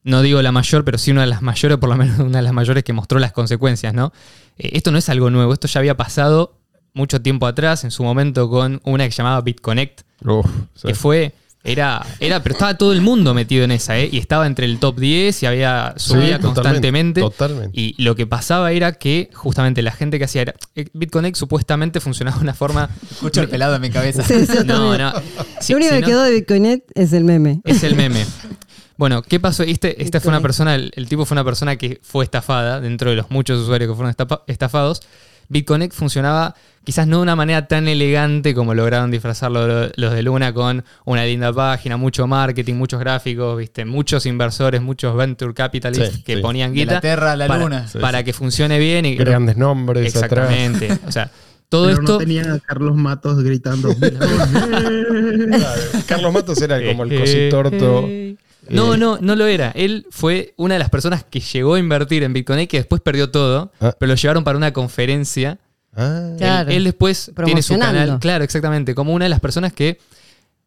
no digo la mayor, pero sí una de las mayores, por lo menos una de las mayores que mostró las consecuencias, ¿no? Eh, esto no es algo nuevo, esto ya había pasado mucho tiempo atrás, en su momento con una que se llamaba BitConnect, Uf, sí. que fue, era, era, pero estaba todo el mundo metido en esa, ¿eh? Y estaba entre el top 10 y había, subía constantemente. Totalmente. Y lo que pasaba era que justamente la gente que hacía era. eh, BitConnect supuestamente funcionaba de una forma. Escucho el pelado en mi cabeza. Sí, No, no. Lo único si que quedó de Bitcoinet es el meme. Es el meme. Bueno, ¿qué pasó? Este, esta fue una persona, el, el tipo fue una persona que fue estafada dentro de los muchos usuarios que fueron estafados. BitConnect funcionaba quizás no de una manera tan elegante como lograron disfrazarlo lo- los de Luna con una linda página, mucho marketing, muchos gráficos, viste, muchos inversores, muchos venture capitalists Sí, que sí. ponían De guita la Tierra a la para, Luna. Sí, para que funcione bien y Grandes nombres atrás. Exactamente. O sea, todo Pero esto no tenían a Carlos Matos gritando. Claro, Carlos Matos era como el Eh, cositorto. eh. No, no, no lo era. Él fue una de las personas que llegó a invertir en Bitcoin y que después perdió todo, Ah. pero lo llevaron para una conferencia. Ah, Él- Claro. Él, después tiene su canal. Claro, exactamente. Como una de las personas que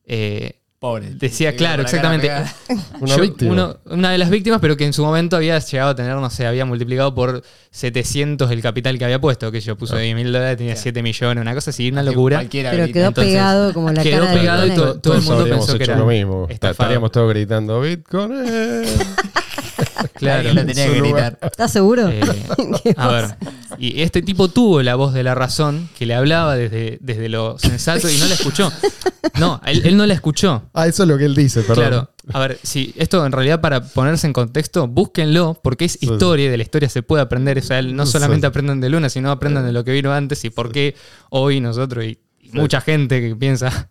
eh, Pobre. Decía, claro, exactamente. una yo- víctima. uno- una de las víctimas, pero que en su momento había llegado a tener, no sé, había multiplicado por 700 el capital que había puesto, que yo puso 10 mil dólares, tenía 7 millones, una cosa así, una locura. Cualquiera Pero quedó Entonces, pegado como la quedó cara de pegado y todo- todo el mundo pensó que era lo mismo. estafado. Estaríamos todos gritando Bitcoin. Claro. Lo tenía en que gritar. ¿Estás seguro? Eh, ¿Qué a ver, y este tipo tuvo la voz de la razón que le hablaba desde, desde lo sensato y no la escuchó. No, él, él no la escuchó. Ah, eso es lo que él dice, perdón. Claro, a ver, si esto en realidad para ponerse en contexto, búsquenlo porque es Sí. historia y de la historia se puede aprender. O sea, no Sí. solamente aprendan de Luna, sino aprendan de lo que vino antes y por qué hoy nosotros y, y mucha gente que piensa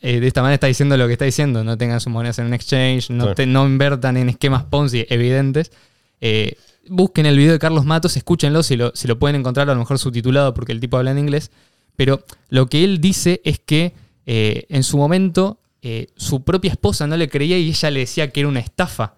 eh, de esta manera está diciendo lo que está diciendo. No tengan sus monedas en un exchange, no, Sí. te- no invertan en esquemas Ponzi evidentes. Eh, busquen el video de Carlos Matos, escúchenlo si lo, si lo pueden encontrar, a lo mejor subtitulado porque el tipo habla en inglés. Pero lo que él dice es que eh, en su momento su propia esposa no le creía y ella le decía que era una estafa.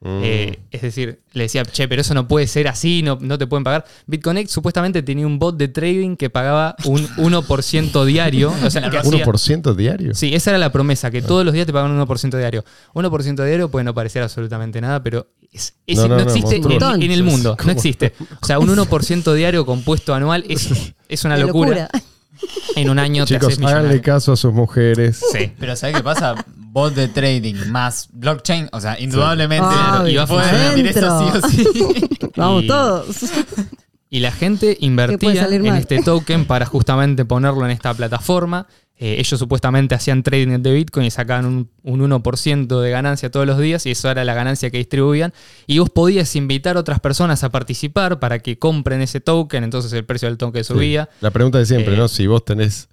Mm. Eh, es decir, le decía, che, pero eso no puede ser así, no, no te pueden pagar. BitConnect supuestamente tenía un bot de trading que pagaba un 1% diario. O sea, que hacía- 1% diario. Sí, esa era la promesa, que todos los días te pagan un 1% diario. 1% diario puede no parecer absolutamente nada, pero es- es- No, no, no, no, existe en, el mundo, ¿Cómo? no existe. O sea, un 1% diario compuesto anual es, es una locura. En un año te Chicos, haces háganle millonario. caso a sus mujeres. Sí. Pero ¿sabes qué pasa? Bot de trading más blockchain, o sea, indudablemente Ah, iba a pueden funcionar. eso sí o sí. Vamos Y- todos. Y la gente invertía salir en mal? este token para justamente ponerlo en esta plataforma. Eh, ellos supuestamente hacían trading de Bitcoin y sacaban un, un 1% de ganancia todos los días y eso era la ganancia que distribuían. Y vos podías invitar a otras personas a participar para que compren ese token, entonces el precio del token subía. La pregunta de siempre, Eh, ¿no? Si vos tenés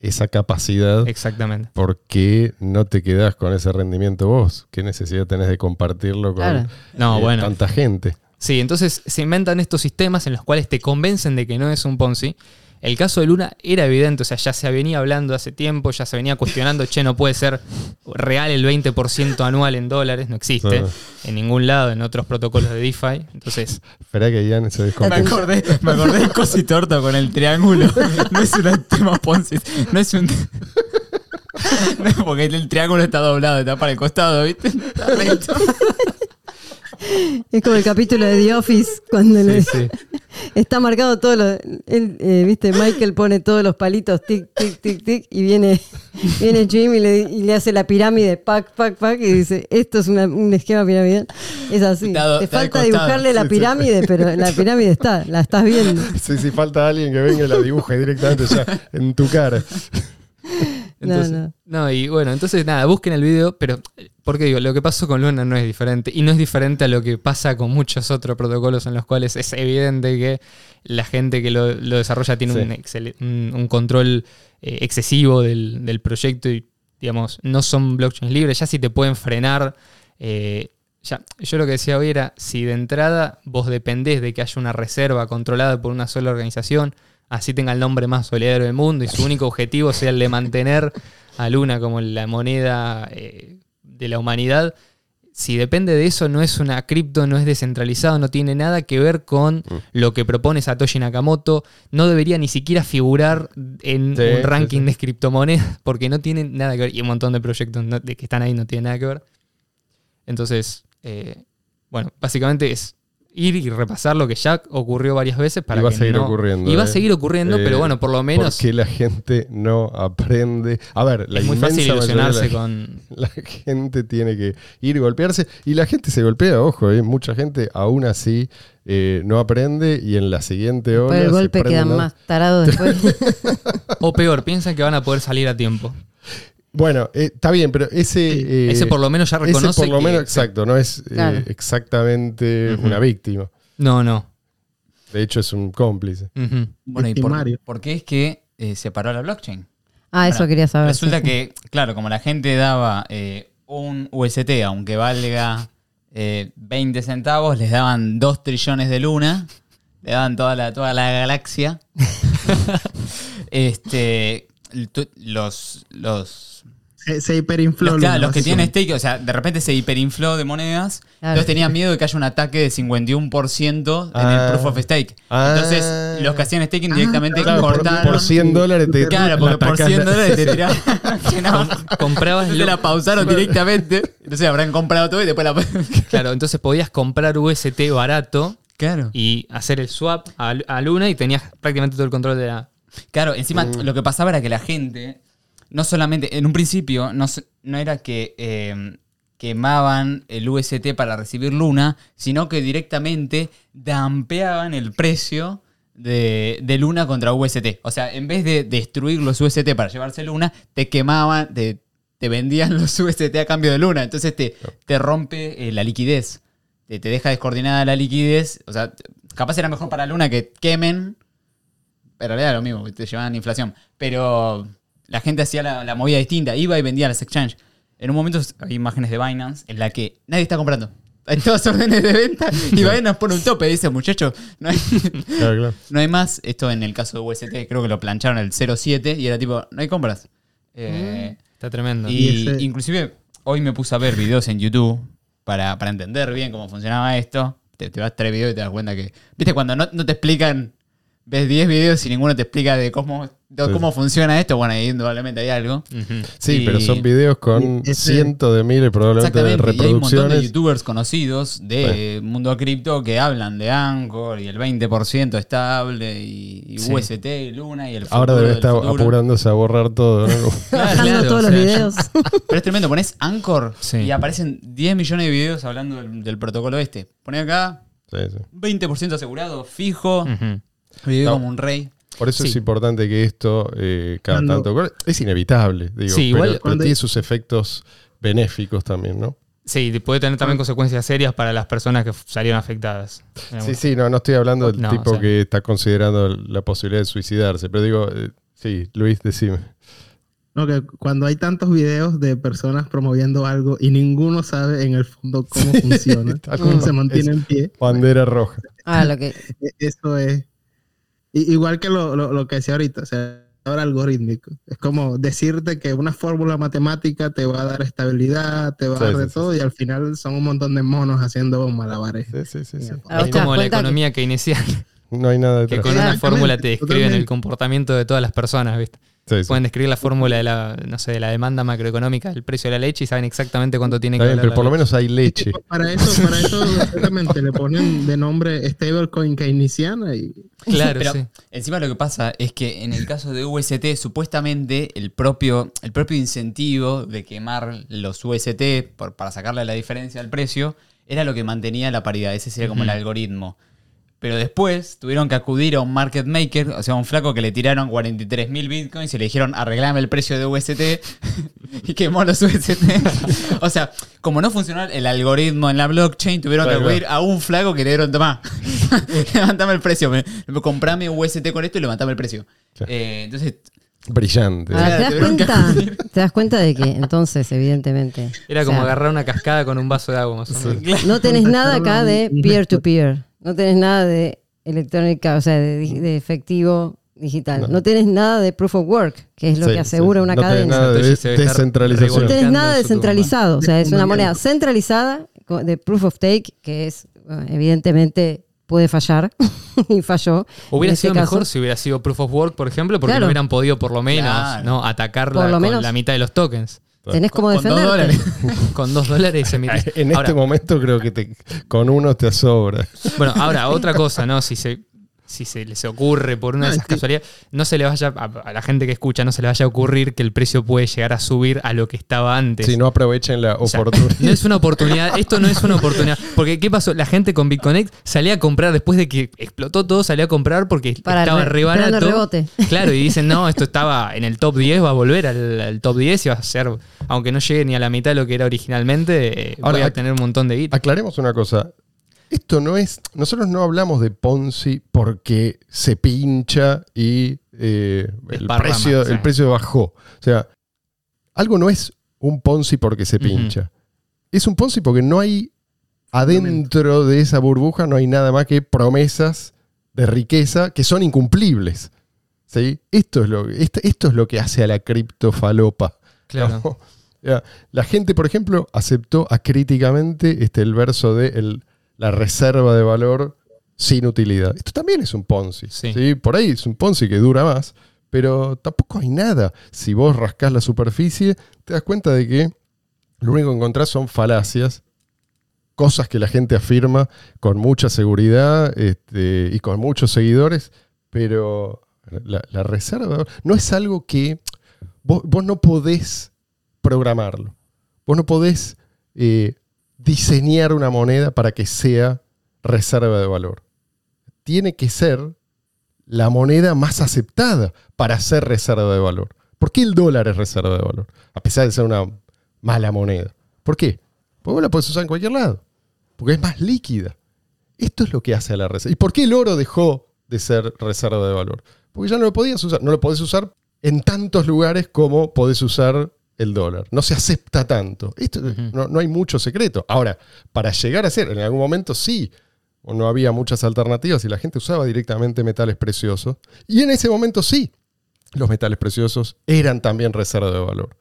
esa capacidad, Exactamente. ¿por qué no te quedás con ese rendimiento vos? ¿Qué necesidad tenés de compartirlo con Claro. No, eh, bueno. tanta gente? Sí, entonces se inventan estos sistemas en los cuales te convencen de que no es un Ponzi. El caso de Luna era evidente, o sea, ya se venía hablando hace tiempo, ya se venía cuestionando, che, no puede ser real el 20% anual en dólares, no existe Ah. en ningún lado, en otros protocolos de DeFi. Entonces, Esperá que Ian se Me acordé, me acordé de Cosi Torto con el triángulo. No es un tema Ponzi. No es un. No, porque el triángulo está doblado, está para el costado, ¿viste? Está recto. Es como el capítulo de The Office cuando le- sí. está marcado todo lo. él, eh, Viste, Michael pone todos los palitos tic, tic, tic, tic. Y viene, viene Jim y le, y le hace la pirámide, pac, pac, pac. Y dice: Esto es una- un esquema piramidal. Es así. Está Te está falta dibujarle la pirámide, pero la pirámide está, la estás viendo. Sí, sí, falta alguien que venga y la dibuje directamente ya en tu cara. Entonces, no. no. y bueno, entonces nada, busquen el video, pero porque digo, lo que pasó con Luna no es diferente y no es diferente a lo que pasa con muchos otros protocolos en los cuales es evidente que la gente que lo, lo desarrolla tiene Sí. un, excel- un- un control eh, excesivo del, del proyecto y digamos, no son blockchains libres, ya si te pueden frenar. eh, ya, yo lo que decía hoy era, si de entrada vos dependés de que haya una reserva controlada por una sola organización, así tenga el nombre más solidario del mundo y su único objetivo sea el de mantener a Luna como la moneda eh, de la humanidad, si depende de eso, no es una cripto, no es descentralizado, no tiene nada que ver con lo que propone Satoshi Nakamoto, no debería ni siquiera figurar en Sí, un sí, ranking sí. de criptomonedas, porque no tiene nada que ver, y un montón de proyectos no- de que están ahí no tienen nada que ver. Entonces, eh, bueno, básicamente es ir y repasar lo que ya ocurrió varias veces para Y va a que seguir no- ocurriendo, Y va a eh. seguir ocurriendo, Eh, pero bueno, por lo menos Porque la gente no aprende. A ver, la es muy fácil la ilusionarse con... La gente tiene que ir y golpearse. Y la gente se golpea, ojo, ¿eh? mucha gente aún así eh, no aprende y en la siguiente Por ola. el se golpe prende quedan más tarados después. O peor, piensan que van a poder salir a tiempo. Bueno, eh, está bien, pero ese. eh, Ese por lo menos ya ese reconoce por lo que- menos, exacto, no es eh, exactamente una víctima. No, no. De hecho, es un cómplice. Bueno, ¿y por, por qué es que eh, se paró la blockchain? Ah, eso quería saber. Resulta sí, sí. que, claro, como la gente daba eh, un UST, aunque valga eh, 20 centavos, les daban 2 trillones de luna, le daban toda la, toda la galaxia. este, los, los, Se, se hiperinfló. los, claro, los que tienen stake, o sea, de repente se hiperinfló de monedas, Claro. entonces tenían miedo de que haya un ataque de 51% en Ah. el proof of stake. Ah. Entonces, los que hacían staking Ah, directamente Claro, por, cortaron. por 100 dólares te. Claro, porque por atacás 100 la- dólares te tiraban. Comprabas lo- la pausaron directamente. Entonces habrán comprado todo y después la. Claro, entonces podías comprar UST barato Claro. y hacer el swap a, a Luna y tenías prácticamente todo el control de la... Claro, encima Mm. lo que pasaba era que la gente, no solamente, en un principio, no, no era que eh, quemaban el UST para recibir Luna, sino que directamente dampeaban el precio de, de Luna contra UST. O sea, en vez de destruir los UST para llevarse Luna, te quemaban, te, te vendían los UST a cambio de Luna. Entonces te, te rompe eh, la liquidez. Te, te deja descoordinada la liquidez. O sea, capaz era mejor para Luna que quemen en realidad era lo mismo, te llevaban inflación. Pero la gente hacía la, la movida distinta, iba y vendía a las exchange. En un momento hay imágenes de Binance en la que nadie está comprando. Hay todas órdenes de venta y Binance pone un tope. Dice, muchachos, no hay, Claro, claro. no hay más. Esto en el caso de UST, creo que lo plancharon el 07 y era tipo, no hay compras. Eh, Está tremendo. y inclusive hoy me puse a ver videos en YouTube para, para entender bien cómo funcionaba esto. Te, te vas tres videos y te das cuenta que. ¿Viste cuando no, no te explican? Ves 10 videos y ninguno te explica de cómo, de Sí. cómo funciona esto. Bueno, ahí indudablemente hay algo. Sí, Y- pero son videos con ese- cientos de miles probablemente de. Y hay un montón de reproducciones. youtubers conocidos de mundo cripto que hablan de Anchor y el 20% estable y, y Sí. UST y Luna y el futuro Ahora debe estar futuro. apurándose a borrar todo. ¿no? Claro, todos o los videos. Pero es tremendo, pones Anchor Sí. y aparecen 10 millones de videos hablando del, del protocolo este. Pones acá Sí, sí. 20% asegurado, fijo. Vive No. como un rey. Por eso es importante que esto eh, cada Cuando- tanto. Es inevitable, digo. Sí, pero, igual- pero cuando- tiene sus efectos benéficos también, ¿no? Sí, puede tener también consecuencias serias para las personas que salieron afectadas. Sí, sí, no, no estoy hablando del No, tipo o sea- que está considerando la posibilidad de suicidarse, pero digo, eh, sí, Luis, decime. No, que cuando hay tantos videos de personas promoviendo algo y ninguno sabe en el fondo cómo funciona, cómo se mantiene en pie, Bandera roja. Ah, lo que. e- eso es. Igual que lo, lo- lo que decía ahorita, o sea, ahora algorítmico. Es como decirte que una fórmula matemática te va a dar estabilidad, te va a dar sí, de sí, todo, y al final son un montón de monos haciendo malabares. Sí, sí, sí, Es como la cuenta que- economía keynesiana, no hay nada que detrás. con una fórmula te describen el comportamiento de todas las personas, ¿viste? Sí, sí. Pueden describir la fórmula de la, no sé, de la demanda macroeconómica del precio de la leche y saben exactamente cuánto tiene Está que bien, pero por lo menos hay leche. Para eso, para eso exactamente le ponen de nombre stablecoin keynesiana y. Claro, Pero sí. encima lo que pasa es que en el caso de UST, supuestamente el propio, el propio incentivo de quemar los UST por- para sacarle la diferencia al precio era lo que mantenía la paridad. Ese sería como el algoritmo. Pero después tuvieron que acudir a un market maker, o sea, a un flaco que le tiraron 43 mil bitcoins y le dijeron arreglame el precio de UST y quemó los UST. o sea, como no funcionó el algoritmo en la blockchain, tuvieron Claro, que acudir a un flaco que le dieron, tomá, levantame el precio, me, me- comprame UST con esto y levantame el precio. Eh, entonces, Brillante. Ah, ¿te, das cuenta, acudir. te das cuenta de que entonces, evidentemente. Era o como sea, agarrar una cascada con un vaso de agua, más o menos. No tenés nada acá de peer-to-peer. No tenés nada de electrónica, o sea, de, efectivo digital. No. No. tenés nada de proof of work, que es lo Sí, que asegura sí. una No tenés cadena. nada de descentralización. No tenés nada descentralizado. O sea, es una moneda centralizada co- de proof of take, que es, evidentemente, puede fallar. y falló. Hubiera este sido mejor caso. si hubiera sido Proof of Work, por ejemplo, porque Claro. no hubieran podido por lo menos Claro. ¿no? atacarla Por lo con menos. la mitad de los tokens. Tenés como con dos defenderte. dólares. Con dos dólares se. En Ahora, este momento creo que te, con uno te sobra. Bueno, ahora, otra cosa, ¿no? Si se, si se les ocurre por una de esas casualidades, no se le vaya, a, a la gente que escucha, no se le vaya a ocurrir que el precio puede llegar a subir a lo que estaba antes. Si no aprovechen la O sea, oportunidad. no es una oportunidad, esto no es una oportunidad. Porque, ¿qué pasó? La gente con BitConnect salía a comprar después de que explotó todo, salía a comprar porque Para estaba re- re barato. el rebote. Claro, y dicen, no, esto estaba en el top 10, va a volver al, al top 10 y va a ser, aunque no llegue ni a la mitad de lo que era originalmente, eh, Ahora, voy a tener un montón de bit. Aclaremos una cosa. Esto no es. Nosotros no hablamos de Ponzi porque se pincha y eh, el, precio, sí. el precio bajó. O sea, algo no es un Ponzi porque se pincha. Es un Ponzi porque no hay adentro de esa burbuja, no hay nada más que promesas de riqueza que son incumplibles. ¿sí? Esto, es lo, esto, esto es lo que hace a la criptofalopa. Claro. La gente, por ejemplo, aceptó acríticamente este, el verso de el- la reserva de valor sin utilidad. Esto también es un Ponzi. Sí. ¿sí? Por ahí es un Ponzi que dura más, pero tampoco hay nada. Si vos rascás la superficie, te das cuenta de que lo único que encontrás son falacias, cosas que la gente afirma con mucha seguridad este, y con muchos seguidores, pero la, la reserva no es algo que vos, vos no podés programarlo. Vos no podés eh, diseñar una moneda para que sea reserva de valor. Tiene que ser la moneda más aceptada para ser reserva de valor. ¿Por qué el dólar es reserva de valor? A pesar de ser una mala moneda. ¿Por qué? Porque vos la podés usar en cualquier lado. Porque es más líquida. Esto es lo que hace a la reserva. ¿Y por qué el oro dejó de ser reserva de valor? Porque ya no lo podías usar. No lo podés usar en tantos lugares como podés usar el dólar. No se acepta tanto. Esto, no, no hay mucho secreto. Ahora, para llegar a ser, en algún momento sí, o no había muchas alternativas y la gente usaba directamente metales preciosos. Y en ese momento sí, los metales preciosos eran también reserva de valor.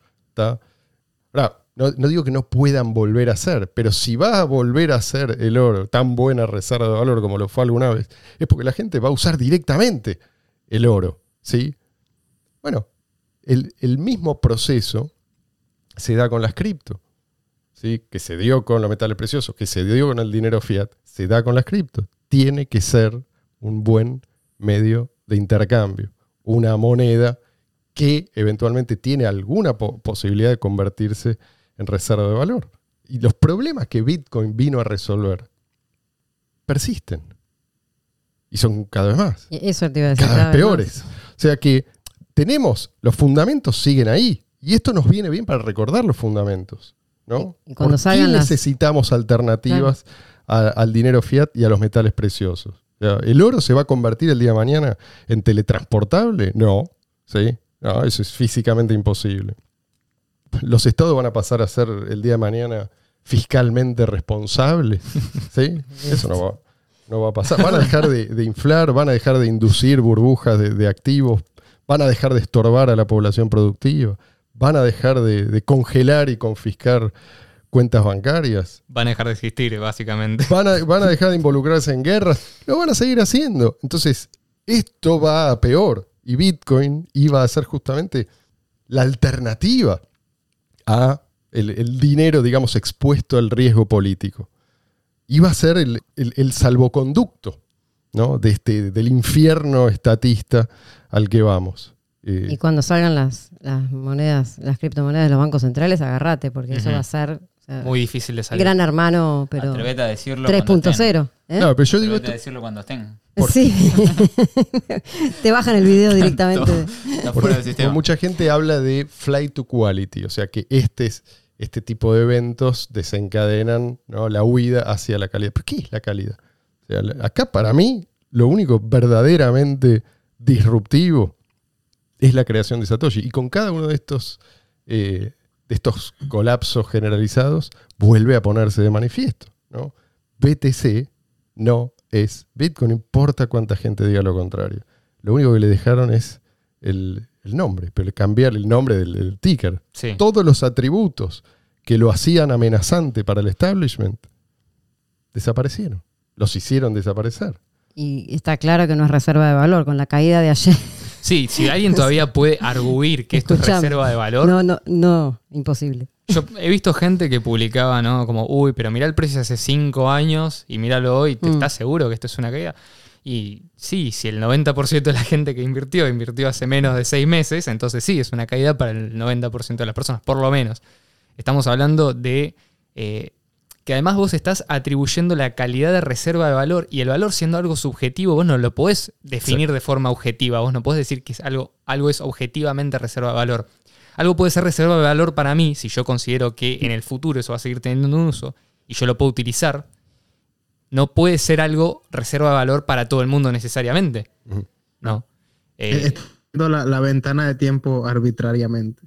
Ahora, no, no digo que no puedan volver a ser, pero si va a volver a ser el oro tan buena reserva de valor como lo fue alguna vez, es porque la gente va a usar directamente el oro. ¿sí? Bueno, el, el mismo proceso se da con las cripto. ¿sí? Que se dio con los metales preciosos, que se dio con el dinero fiat, se da con las cripto. Tiene que ser un buen medio de intercambio, una moneda que eventualmente tiene alguna po- posibilidad de convertirse en reserva de valor. Y los problemas que Bitcoin vino a resolver persisten. Y son cada vez más Eso te iba a decir. cada vez peores. O sea que tenemos, los fundamentos siguen ahí. Y esto nos viene bien para recordar los fundamentos. ¿no? Y cuando ¿Por qué salgan las- necesitamos alternativas a- al dinero fiat y a los metales preciosos? O sea, ¿El oro se va a convertir el día de mañana en teletransportable? No. ¿sí? No, eso es físicamente imposible. ¿Los estados van a pasar a ser el día de mañana fiscalmente responsables? ¿Sí? Eso no va. No va a pasar. Van a dejar de, de inflar, van a dejar de inducir burbujas de, de activos, van a dejar de estorbar a la población productiva, van a dejar de, de congelar y confiscar cuentas bancarias, Van a dejar de existir, básicamente. van a, van a dejar de involucrarse en guerras, lo van a seguir haciendo. Entonces, esto va a peor. Y Bitcoin iba a ser justamente la alternativa a el, el dinero, digamos, expuesto al riesgo político. Iba a ser el, el- el salvoconducto ¿no? de este, del infierno estatista al que vamos. Eh, Y cuando salgan las, las monedas, las criptomonedas de los bancos centrales, agárrate, porque eso va a ser o sea, Muy difícil de salir. gran hermano, pero Atrevete a decirlo. cuando estén. 3.0. ¿eh? no, pero yo digo Atrevete a esto, decirlo cuando estén. Sí. Te bajan el video directamente. Fuera del sistema. mucha gente habla de flight to quality, o sea que este, es- este tipo de eventos desencadenan ¿no? la huida hacia la calidad. ¿Pero qué es la calidad? O sea, la- acá para mí lo único verdaderamente disruptivo es la creación de Satoshi. Y con cada uno de estos, eh, de estos colapsos generalizados vuelve a ponerse de manifiesto. ¿no? BTC no es Bitcoin, no importa cuánta gente diga lo contrario. Lo único que le dejaron es el, el nombre, pero cambiar el nombre del, del ticker. Sí. Todos los atributos que lo hacían amenazante para el establishment desaparecieron. Los hicieron desaparecer. Y está claro que no es reserva de valor. Con la caída de ayer. Sí, si alguien todavía puede arguir que esto es reserva de valor, No, no, no, imposible. yo he visto gente que publicaba, ¿no? Como, uy, pero mirá el precio hace cinco años y míralo hoy, ¿te Mm. estás seguro que esto es una caída? Y sí, si el 90% de la gente que invirtió invirtió hace menos de seis meses, entonces sí, es una caída para el 90% de las personas, por lo menos. Estamos hablando de eh, que además vos estás atribuyendo la calidad de reserva de valor y el valor siendo algo subjetivo, vos no lo podés definir de forma objetiva, vos no podés decir que es algo, algo es objetivamente reserva de valor. Algo puede ser reserva de valor para mí si yo considero que en el futuro eso va a seguir teniendo un uso y yo lo puedo utilizar. No puede ser algo reserva de valor para todo el mundo necesariamente. Ujú. No. Eh, la ventana de tiempo arbitrariamente.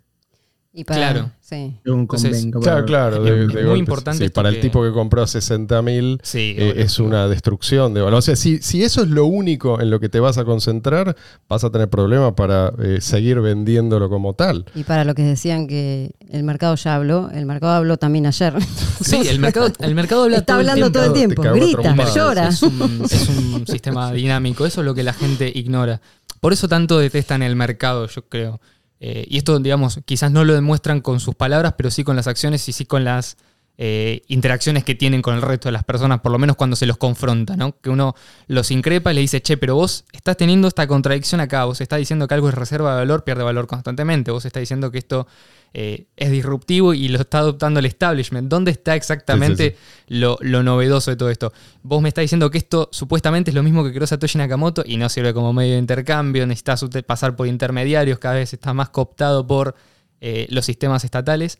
Y para, Claro. Sí. Entonces, convenga. Claro, es de- muy importante sí, para el tipo que compró a 60 mil sí, eh, es una destrucción de valor. O sea, si, si eso es lo único en lo que te vas a concentrar, vas a tener problemas para eh, seguir vendiéndolo como tal. Y para lo que decían que el mercado ya habló, el mercado habló también ayer. Sí, el mercado, el mercado habla Está todo el hablando todo el tiempo. grita, llora. Es un, es un sistema dinámico, eso es lo que la gente ignora. Por eso tanto detestan el mercado, yo creo. Eh, y esto, digamos, quizás no lo demuestran con sus palabras, pero sí con las acciones y sí con las eh, interacciones que tienen con el resto de las personas, por lo menos cuando se los confronta, ¿no? Que uno los increpa y le dice, che, pero vos estás teniendo esta contradicción acá, vos estás diciendo que algo es reserva de valor, pierde valor constantemente, vos estás diciendo que esto eh, es disruptivo y lo está adoptando el establishment. ¿Dónde está exactamente Sí, sí, Lo, lo novedoso de todo esto? Vos me estás diciendo que esto supuestamente es lo mismo que creó Satoshi Nakamoto y no sirve como medio de intercambio, necesitas pasar por intermediarios, cada vez está más cooptado por eh, los sistemas estatales.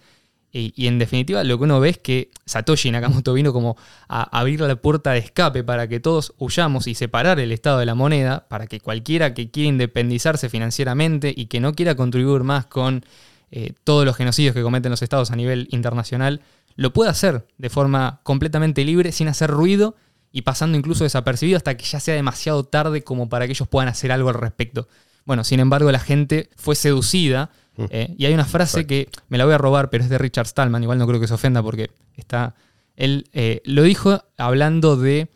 Y, y en definitiva, lo que uno ve es que Satoshi Nakamoto vino como a abrir la puerta de escape para que todos huyamos y separar el estado de la moneda, para que cualquiera que quiera independizarse financieramente y que no quiera contribuir más con eh, todos los genocidios que cometen los estados a nivel internacional, lo pueda hacer de forma completamente libre, sin hacer ruido y pasando incluso desapercibido hasta que ya sea demasiado tarde como para que ellos puedan hacer algo al respecto. Bueno, sin embargo, la gente fue seducida. eh, y hay una frase que me la voy a robar, pero es de Richard Stallman. Igual no creo que se ofenda porque está. Él eh, lo dijo hablando de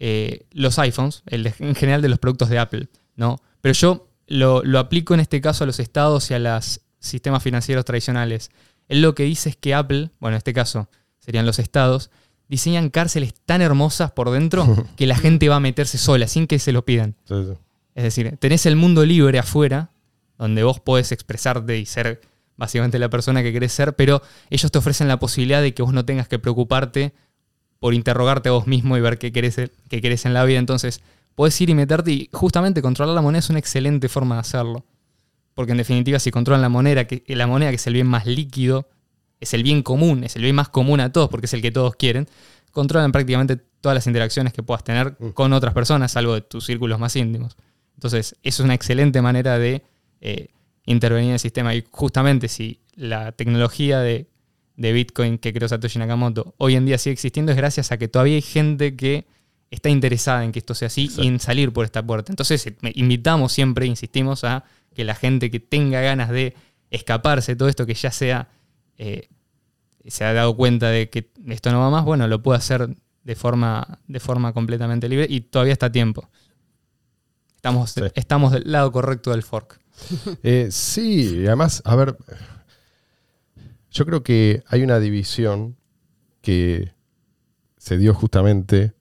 eh, los iPhones, el de- en general de los productos de Apple. ¿no? Pero yo lo, lo aplico en este caso a los estados y a los sistemas financieros tradicionales. Él lo que dice es que Apple, bueno, en este caso serían los estados, diseñan cárceles tan hermosas por dentro que la gente va a meterse sola, sin que se lo pidan. Sí, sí. Es decir, tenés el mundo libre afuera, donde vos podés expresarte y ser básicamente la persona que querés ser, pero ellos te ofrecen la posibilidad de que vos no tengas que preocuparte por interrogarte a vos mismo y ver qué querés, qué querés en la vida. Entonces, podés ir y meterte y justamente controlar la moneda es una excelente forma de hacerlo. Porque en definitiva, si controlan la moneda, que, la moneda que es el bien más líquido, es el bien común, es el bien más común a todos, porque es el que todos quieren, controlan prácticamente todas las interacciones que puedas tener Mm. con otras personas, salvo de tus círculos más íntimos. Entonces, eso es una excelente manera de eh, intervenir en el sistema. Y justamente si la tecnología de, de Bitcoin que creó Satoshi Nakamoto hoy en día sigue existiendo, es gracias a que todavía hay gente que está interesada en que esto sea así y en salir por esta puerta. Entonces eh, invitamos siempre, insistimos a que la gente que tenga ganas de escaparse de todo esto, que ya sea, eh, se ha dado cuenta de que esto no va más, bueno, lo puede hacer de forma, de forma completamente libre y todavía está a tiempo. Estamos, Sí. estamos del lado correcto del fork. Eh, sí, y además, a ver, yo creo que hay una división que se dio justamente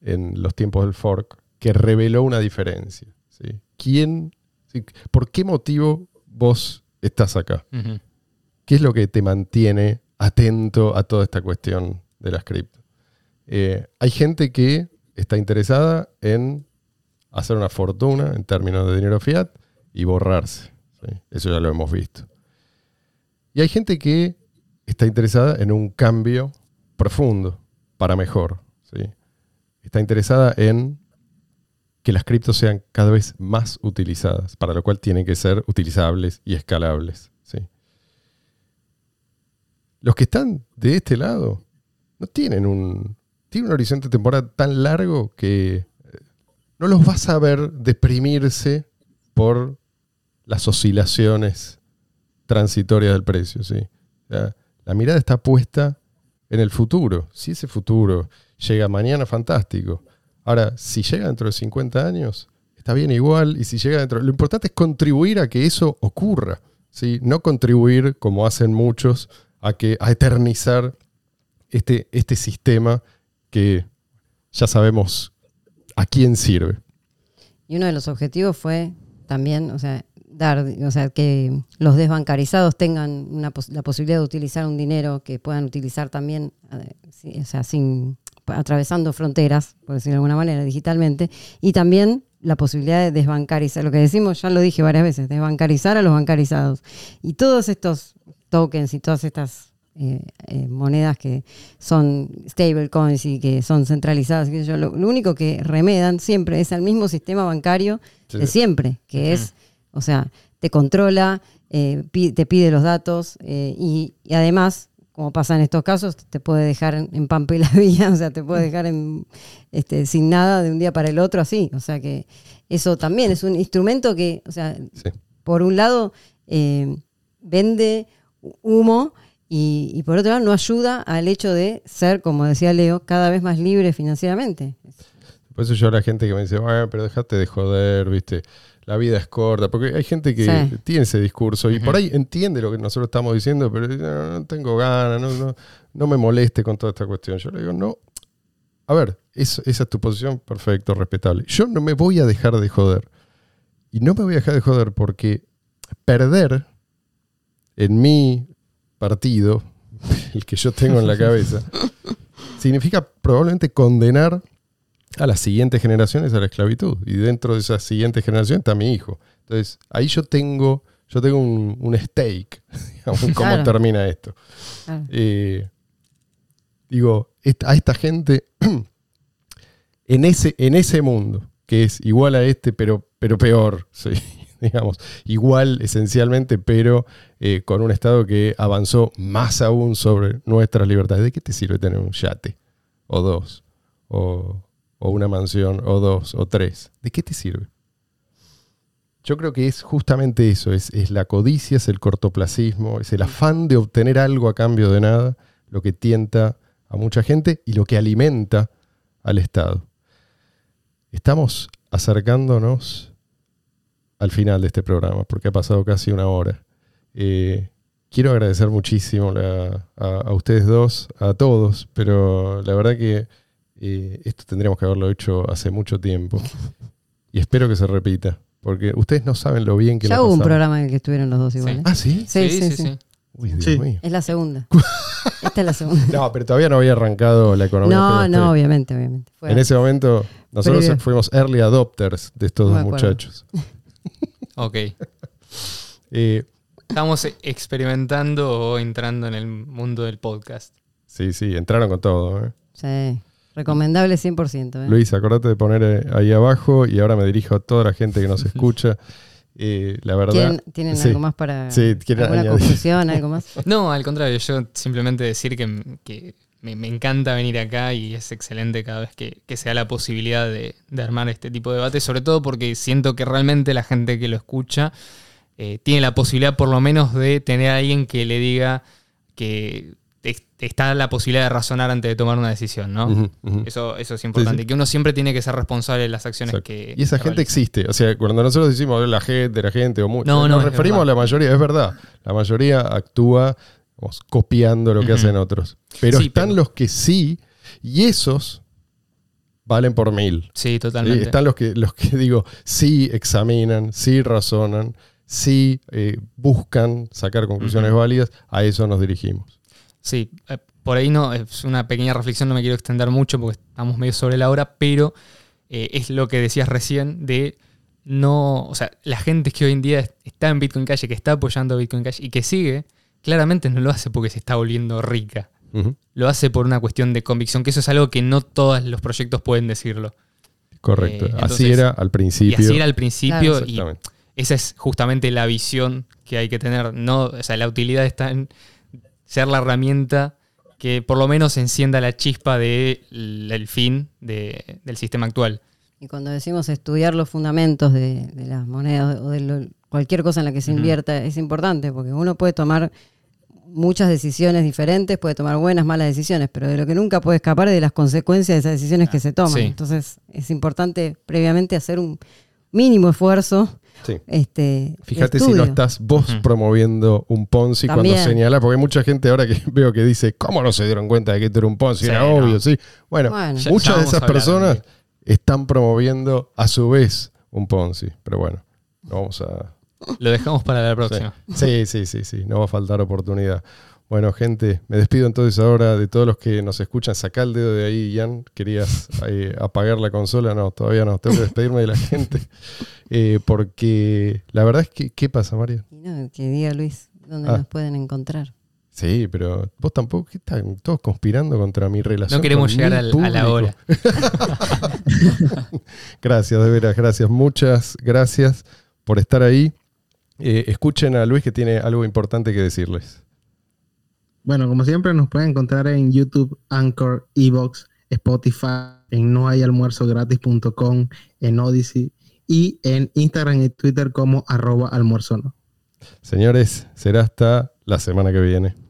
en los tiempos del fork que reveló una diferencia. ¿sí? ¿Quién, por qué motivo vos estás acá? ¿Qué es lo que te mantiene atento a toda esta cuestión de las cripto? Eh, hay gente que está interesada en hacer una fortuna en términos de dinero fiat y borrarse. ¿sí? Eso ya lo hemos visto. Y hay gente que está interesada en un cambio profundo para mejor. ¿sí? Está interesada en que las criptos sean cada vez más utilizadas, para lo cual tienen que ser utilizables y escalables. ¿sí? Los que están de este lado no tienen un, tienen un horizonte temporal tan largo que eh, no los vas a ver deprimirse por las oscilaciones transitorias del precio. ¿sí? La mirada está puesta en el futuro. Si ese futuro llega mañana, fantástico. Ahora, si llega dentro de 50 años, está bien igual. Y si llega dentro. Lo importante es contribuir a que eso ocurra. ¿sí? No contribuir, como hacen muchos, a, que, a eternizar este, este sistema que ya sabemos a quién sirve. Y uno de los objetivos fue también, o sea, dar, o sea, que los desbancarizados tengan una la posibilidad de utilizar un dinero que puedan utilizar también, eh, o sea, sin atravesando fronteras, por decirlo de alguna manera, digitalmente, y también la posibilidad de desbancarizar, lo que decimos, ya lo dije varias veces, desbancarizar a los bancarizados. Y todos estos tokens y todas estas eh, eh, monedas que son stablecoins y que son centralizadas, yo, lo, lo único que remedan siempre es al mismo sistema bancario Sí. de siempre, que es, o sea, te controla, eh, pi- te pide los datos y, y además, como pasa en estos casos, te puede dejar en, pampa y la vía, o sea, te puede dejar en, este, sin nada de un día para el otro así. O sea que eso también es un instrumento que, o sea, Sí. por un lado eh, vende humo y, y por otro lado no ayuda al hecho de ser, como decía Leo, cada vez más libre financieramente. Por eso yo a la gente que me dice, bueno, pero déjate de joder, viste, la vida es corta. Porque hay gente que Sí. tiene ese discurso y por ahí entiende lo que nosotros estamos diciendo, pero no, no tengo ganas, no, no, no me moleste con toda esta cuestión. Yo le digo, no. A ver, eso- esa es tu posición, perfecto, respetable. Yo no me voy a dejar de joder. Y no me voy a dejar de joder porque perder en mi partido, el que yo tengo en la cabeza, significa probablemente condenar a las siguientes generaciones a la esclavitud. Y dentro de esa siguiente generación está mi hijo. Entonces, ahí yo tengo, yo tengo un, un stake, digamos, cómo Claro. termina esto. Claro. Eh, digo, a esta gente, en ese, en ese mundo, que es igual a este, pero, pero peor, sí, digamos, igual esencialmente, pero eh, con un Estado que avanzó más aún sobre nuestras libertades. ¿De qué te sirve tener un yate? O dos, o, o una mansión, o dos, o tres. ¿De qué te sirve? Yo creo que es justamente eso, es, es la codicia, es el cortoplacismo, es el afán de obtener algo a cambio de nada, lo que tienta a mucha gente y lo que alimenta al Estado. Estamos acercándonos al final de este programa, porque ha pasado casi una hora. Eh, quiero agradecer muchísimo a ustedes dos, a todos, pero la verdad que eh, esto tendríamos que haberlo hecho hace mucho tiempo. Y espero que se repita, porque ustedes no saben lo bien que Ya hubo un programa en el que estuvieron los dos igual. Sí. ¿eh? Ah, ¿sí? Sí, sí, sí. Uy, Dios Sí. mío. Es la segunda. Esta es la segunda. No, pero todavía no había arrancado la economía. No, no, obviamente, obviamente. Fue En ese momento, nosotros Previo. fuimos early adopters de estos No dos muchachos. Ok. Eh, Estamos experimentando o entrando en el mundo del podcast. sí, sí, entraron con todo. ¿eh? Sí. Recomendable 100%. ¿eh? Luis, acordate de poner eh, ahí abajo y ahora me dirijo a toda la gente que nos escucha. Eh, la verdad. ¿Tienen, tienen sí. algo más para Sí, alguna añadir. conclusión, algo más? No, al contrario, yo simplemente decir que, que me, me encanta venir acá y es excelente cada vez que, que se da la posibilidad de, de armar este tipo de debate, sobre todo porque siento que realmente la gente que lo escucha eh, tiene la posibilidad por lo menos de tener a alguien que le diga que está la posibilidad de razonar antes de tomar una decisión, ¿no? Eso, eso es importante, sí. que uno siempre tiene que ser responsable de las acciones Exacto. que... y esa que gente realiza. existe. O sea, cuando nosotros decimos la gente, la gente, o mucho, No, no, nos referimos a la mayoría, es verdad. La mayoría actúa copiando lo que hacen otros. Pero Sí, están pero- los que sí, y esos valen por mil. Sí, totalmente. Están los que, los que digo, sí examinan, sí razonan, sí eh, buscan sacar conclusiones válidas, a eso nos dirigimos. Sí, eh, por ahí no, es una pequeña reflexión, no me quiero extender mucho porque estamos medio sobre la hora, pero eh, es lo que decías recién de no, o sea, la gente que hoy en día está en Bitcoin Cash, y que está apoyando Bitcoin Cash y que sigue, claramente no lo hace porque se está volviendo rica. Lo hace por una cuestión de convicción, que eso es algo que no todos los proyectos pueden decirlo. Correcto. Eh, así era al Y principio. así era al principio y esa es justamente la visión que hay que tener. No, o sea, la utilidad está en ser la herramienta que por lo menos encienda la chispa del fin de- del sistema actual. Y cuando decimos estudiar los fundamentos de, de las monedas o de lo- cualquier cosa en la que se invierta, es importante porque uno puede tomar muchas decisiones diferentes, puede tomar buenas, malas decisiones, pero de lo que nunca puede escapar es de las consecuencias de esas decisiones que se toman. Sí. Entonces es importante previamente hacer un mínimo esfuerzo. Sí. Este, Fíjate si no estás vos promoviendo un Ponzi También. cuando señala, porque hay mucha gente ahora que veo que dice, ¿cómo no se dieron cuenta de que esto era un Ponzi? Sí, era no. obvio, sí. Bueno, muchas de esas personas están promoviendo a su vez un Ponzi. Pero bueno, no vamos a... Lo dejamos para la Sí, próxima. sí, sí, sí, sí, no va a faltar oportunidad. Bueno, gente, me despido entonces ahora de todos los que nos escuchan. Sacá el dedo de ahí, Ian. ¿Querías eh, apagar la consola? No, todavía no. Tengo que despedirme de la gente. Eh, porque la verdad es que, ¿qué pasa, María? Y no, que diga Luis dónde Ah. nos pueden encontrar. Sí, pero vos tampoco, ¿qué están todos conspirando contra mi relación? No queremos con llegar mi al- a la hora. Gracias, de veras, gracias. Muchas gracias por estar ahí. Eh, escuchen a Luis que tiene algo importante que decirles. Bueno, como siempre nos pueden encontrar en YouTube, Anchor, Evox, Spotify, en nohayalmuerzogratis.com, en Odyssey y en Instagram y Twitter como arroba almuerzo no. Señores, será hasta la semana que viene.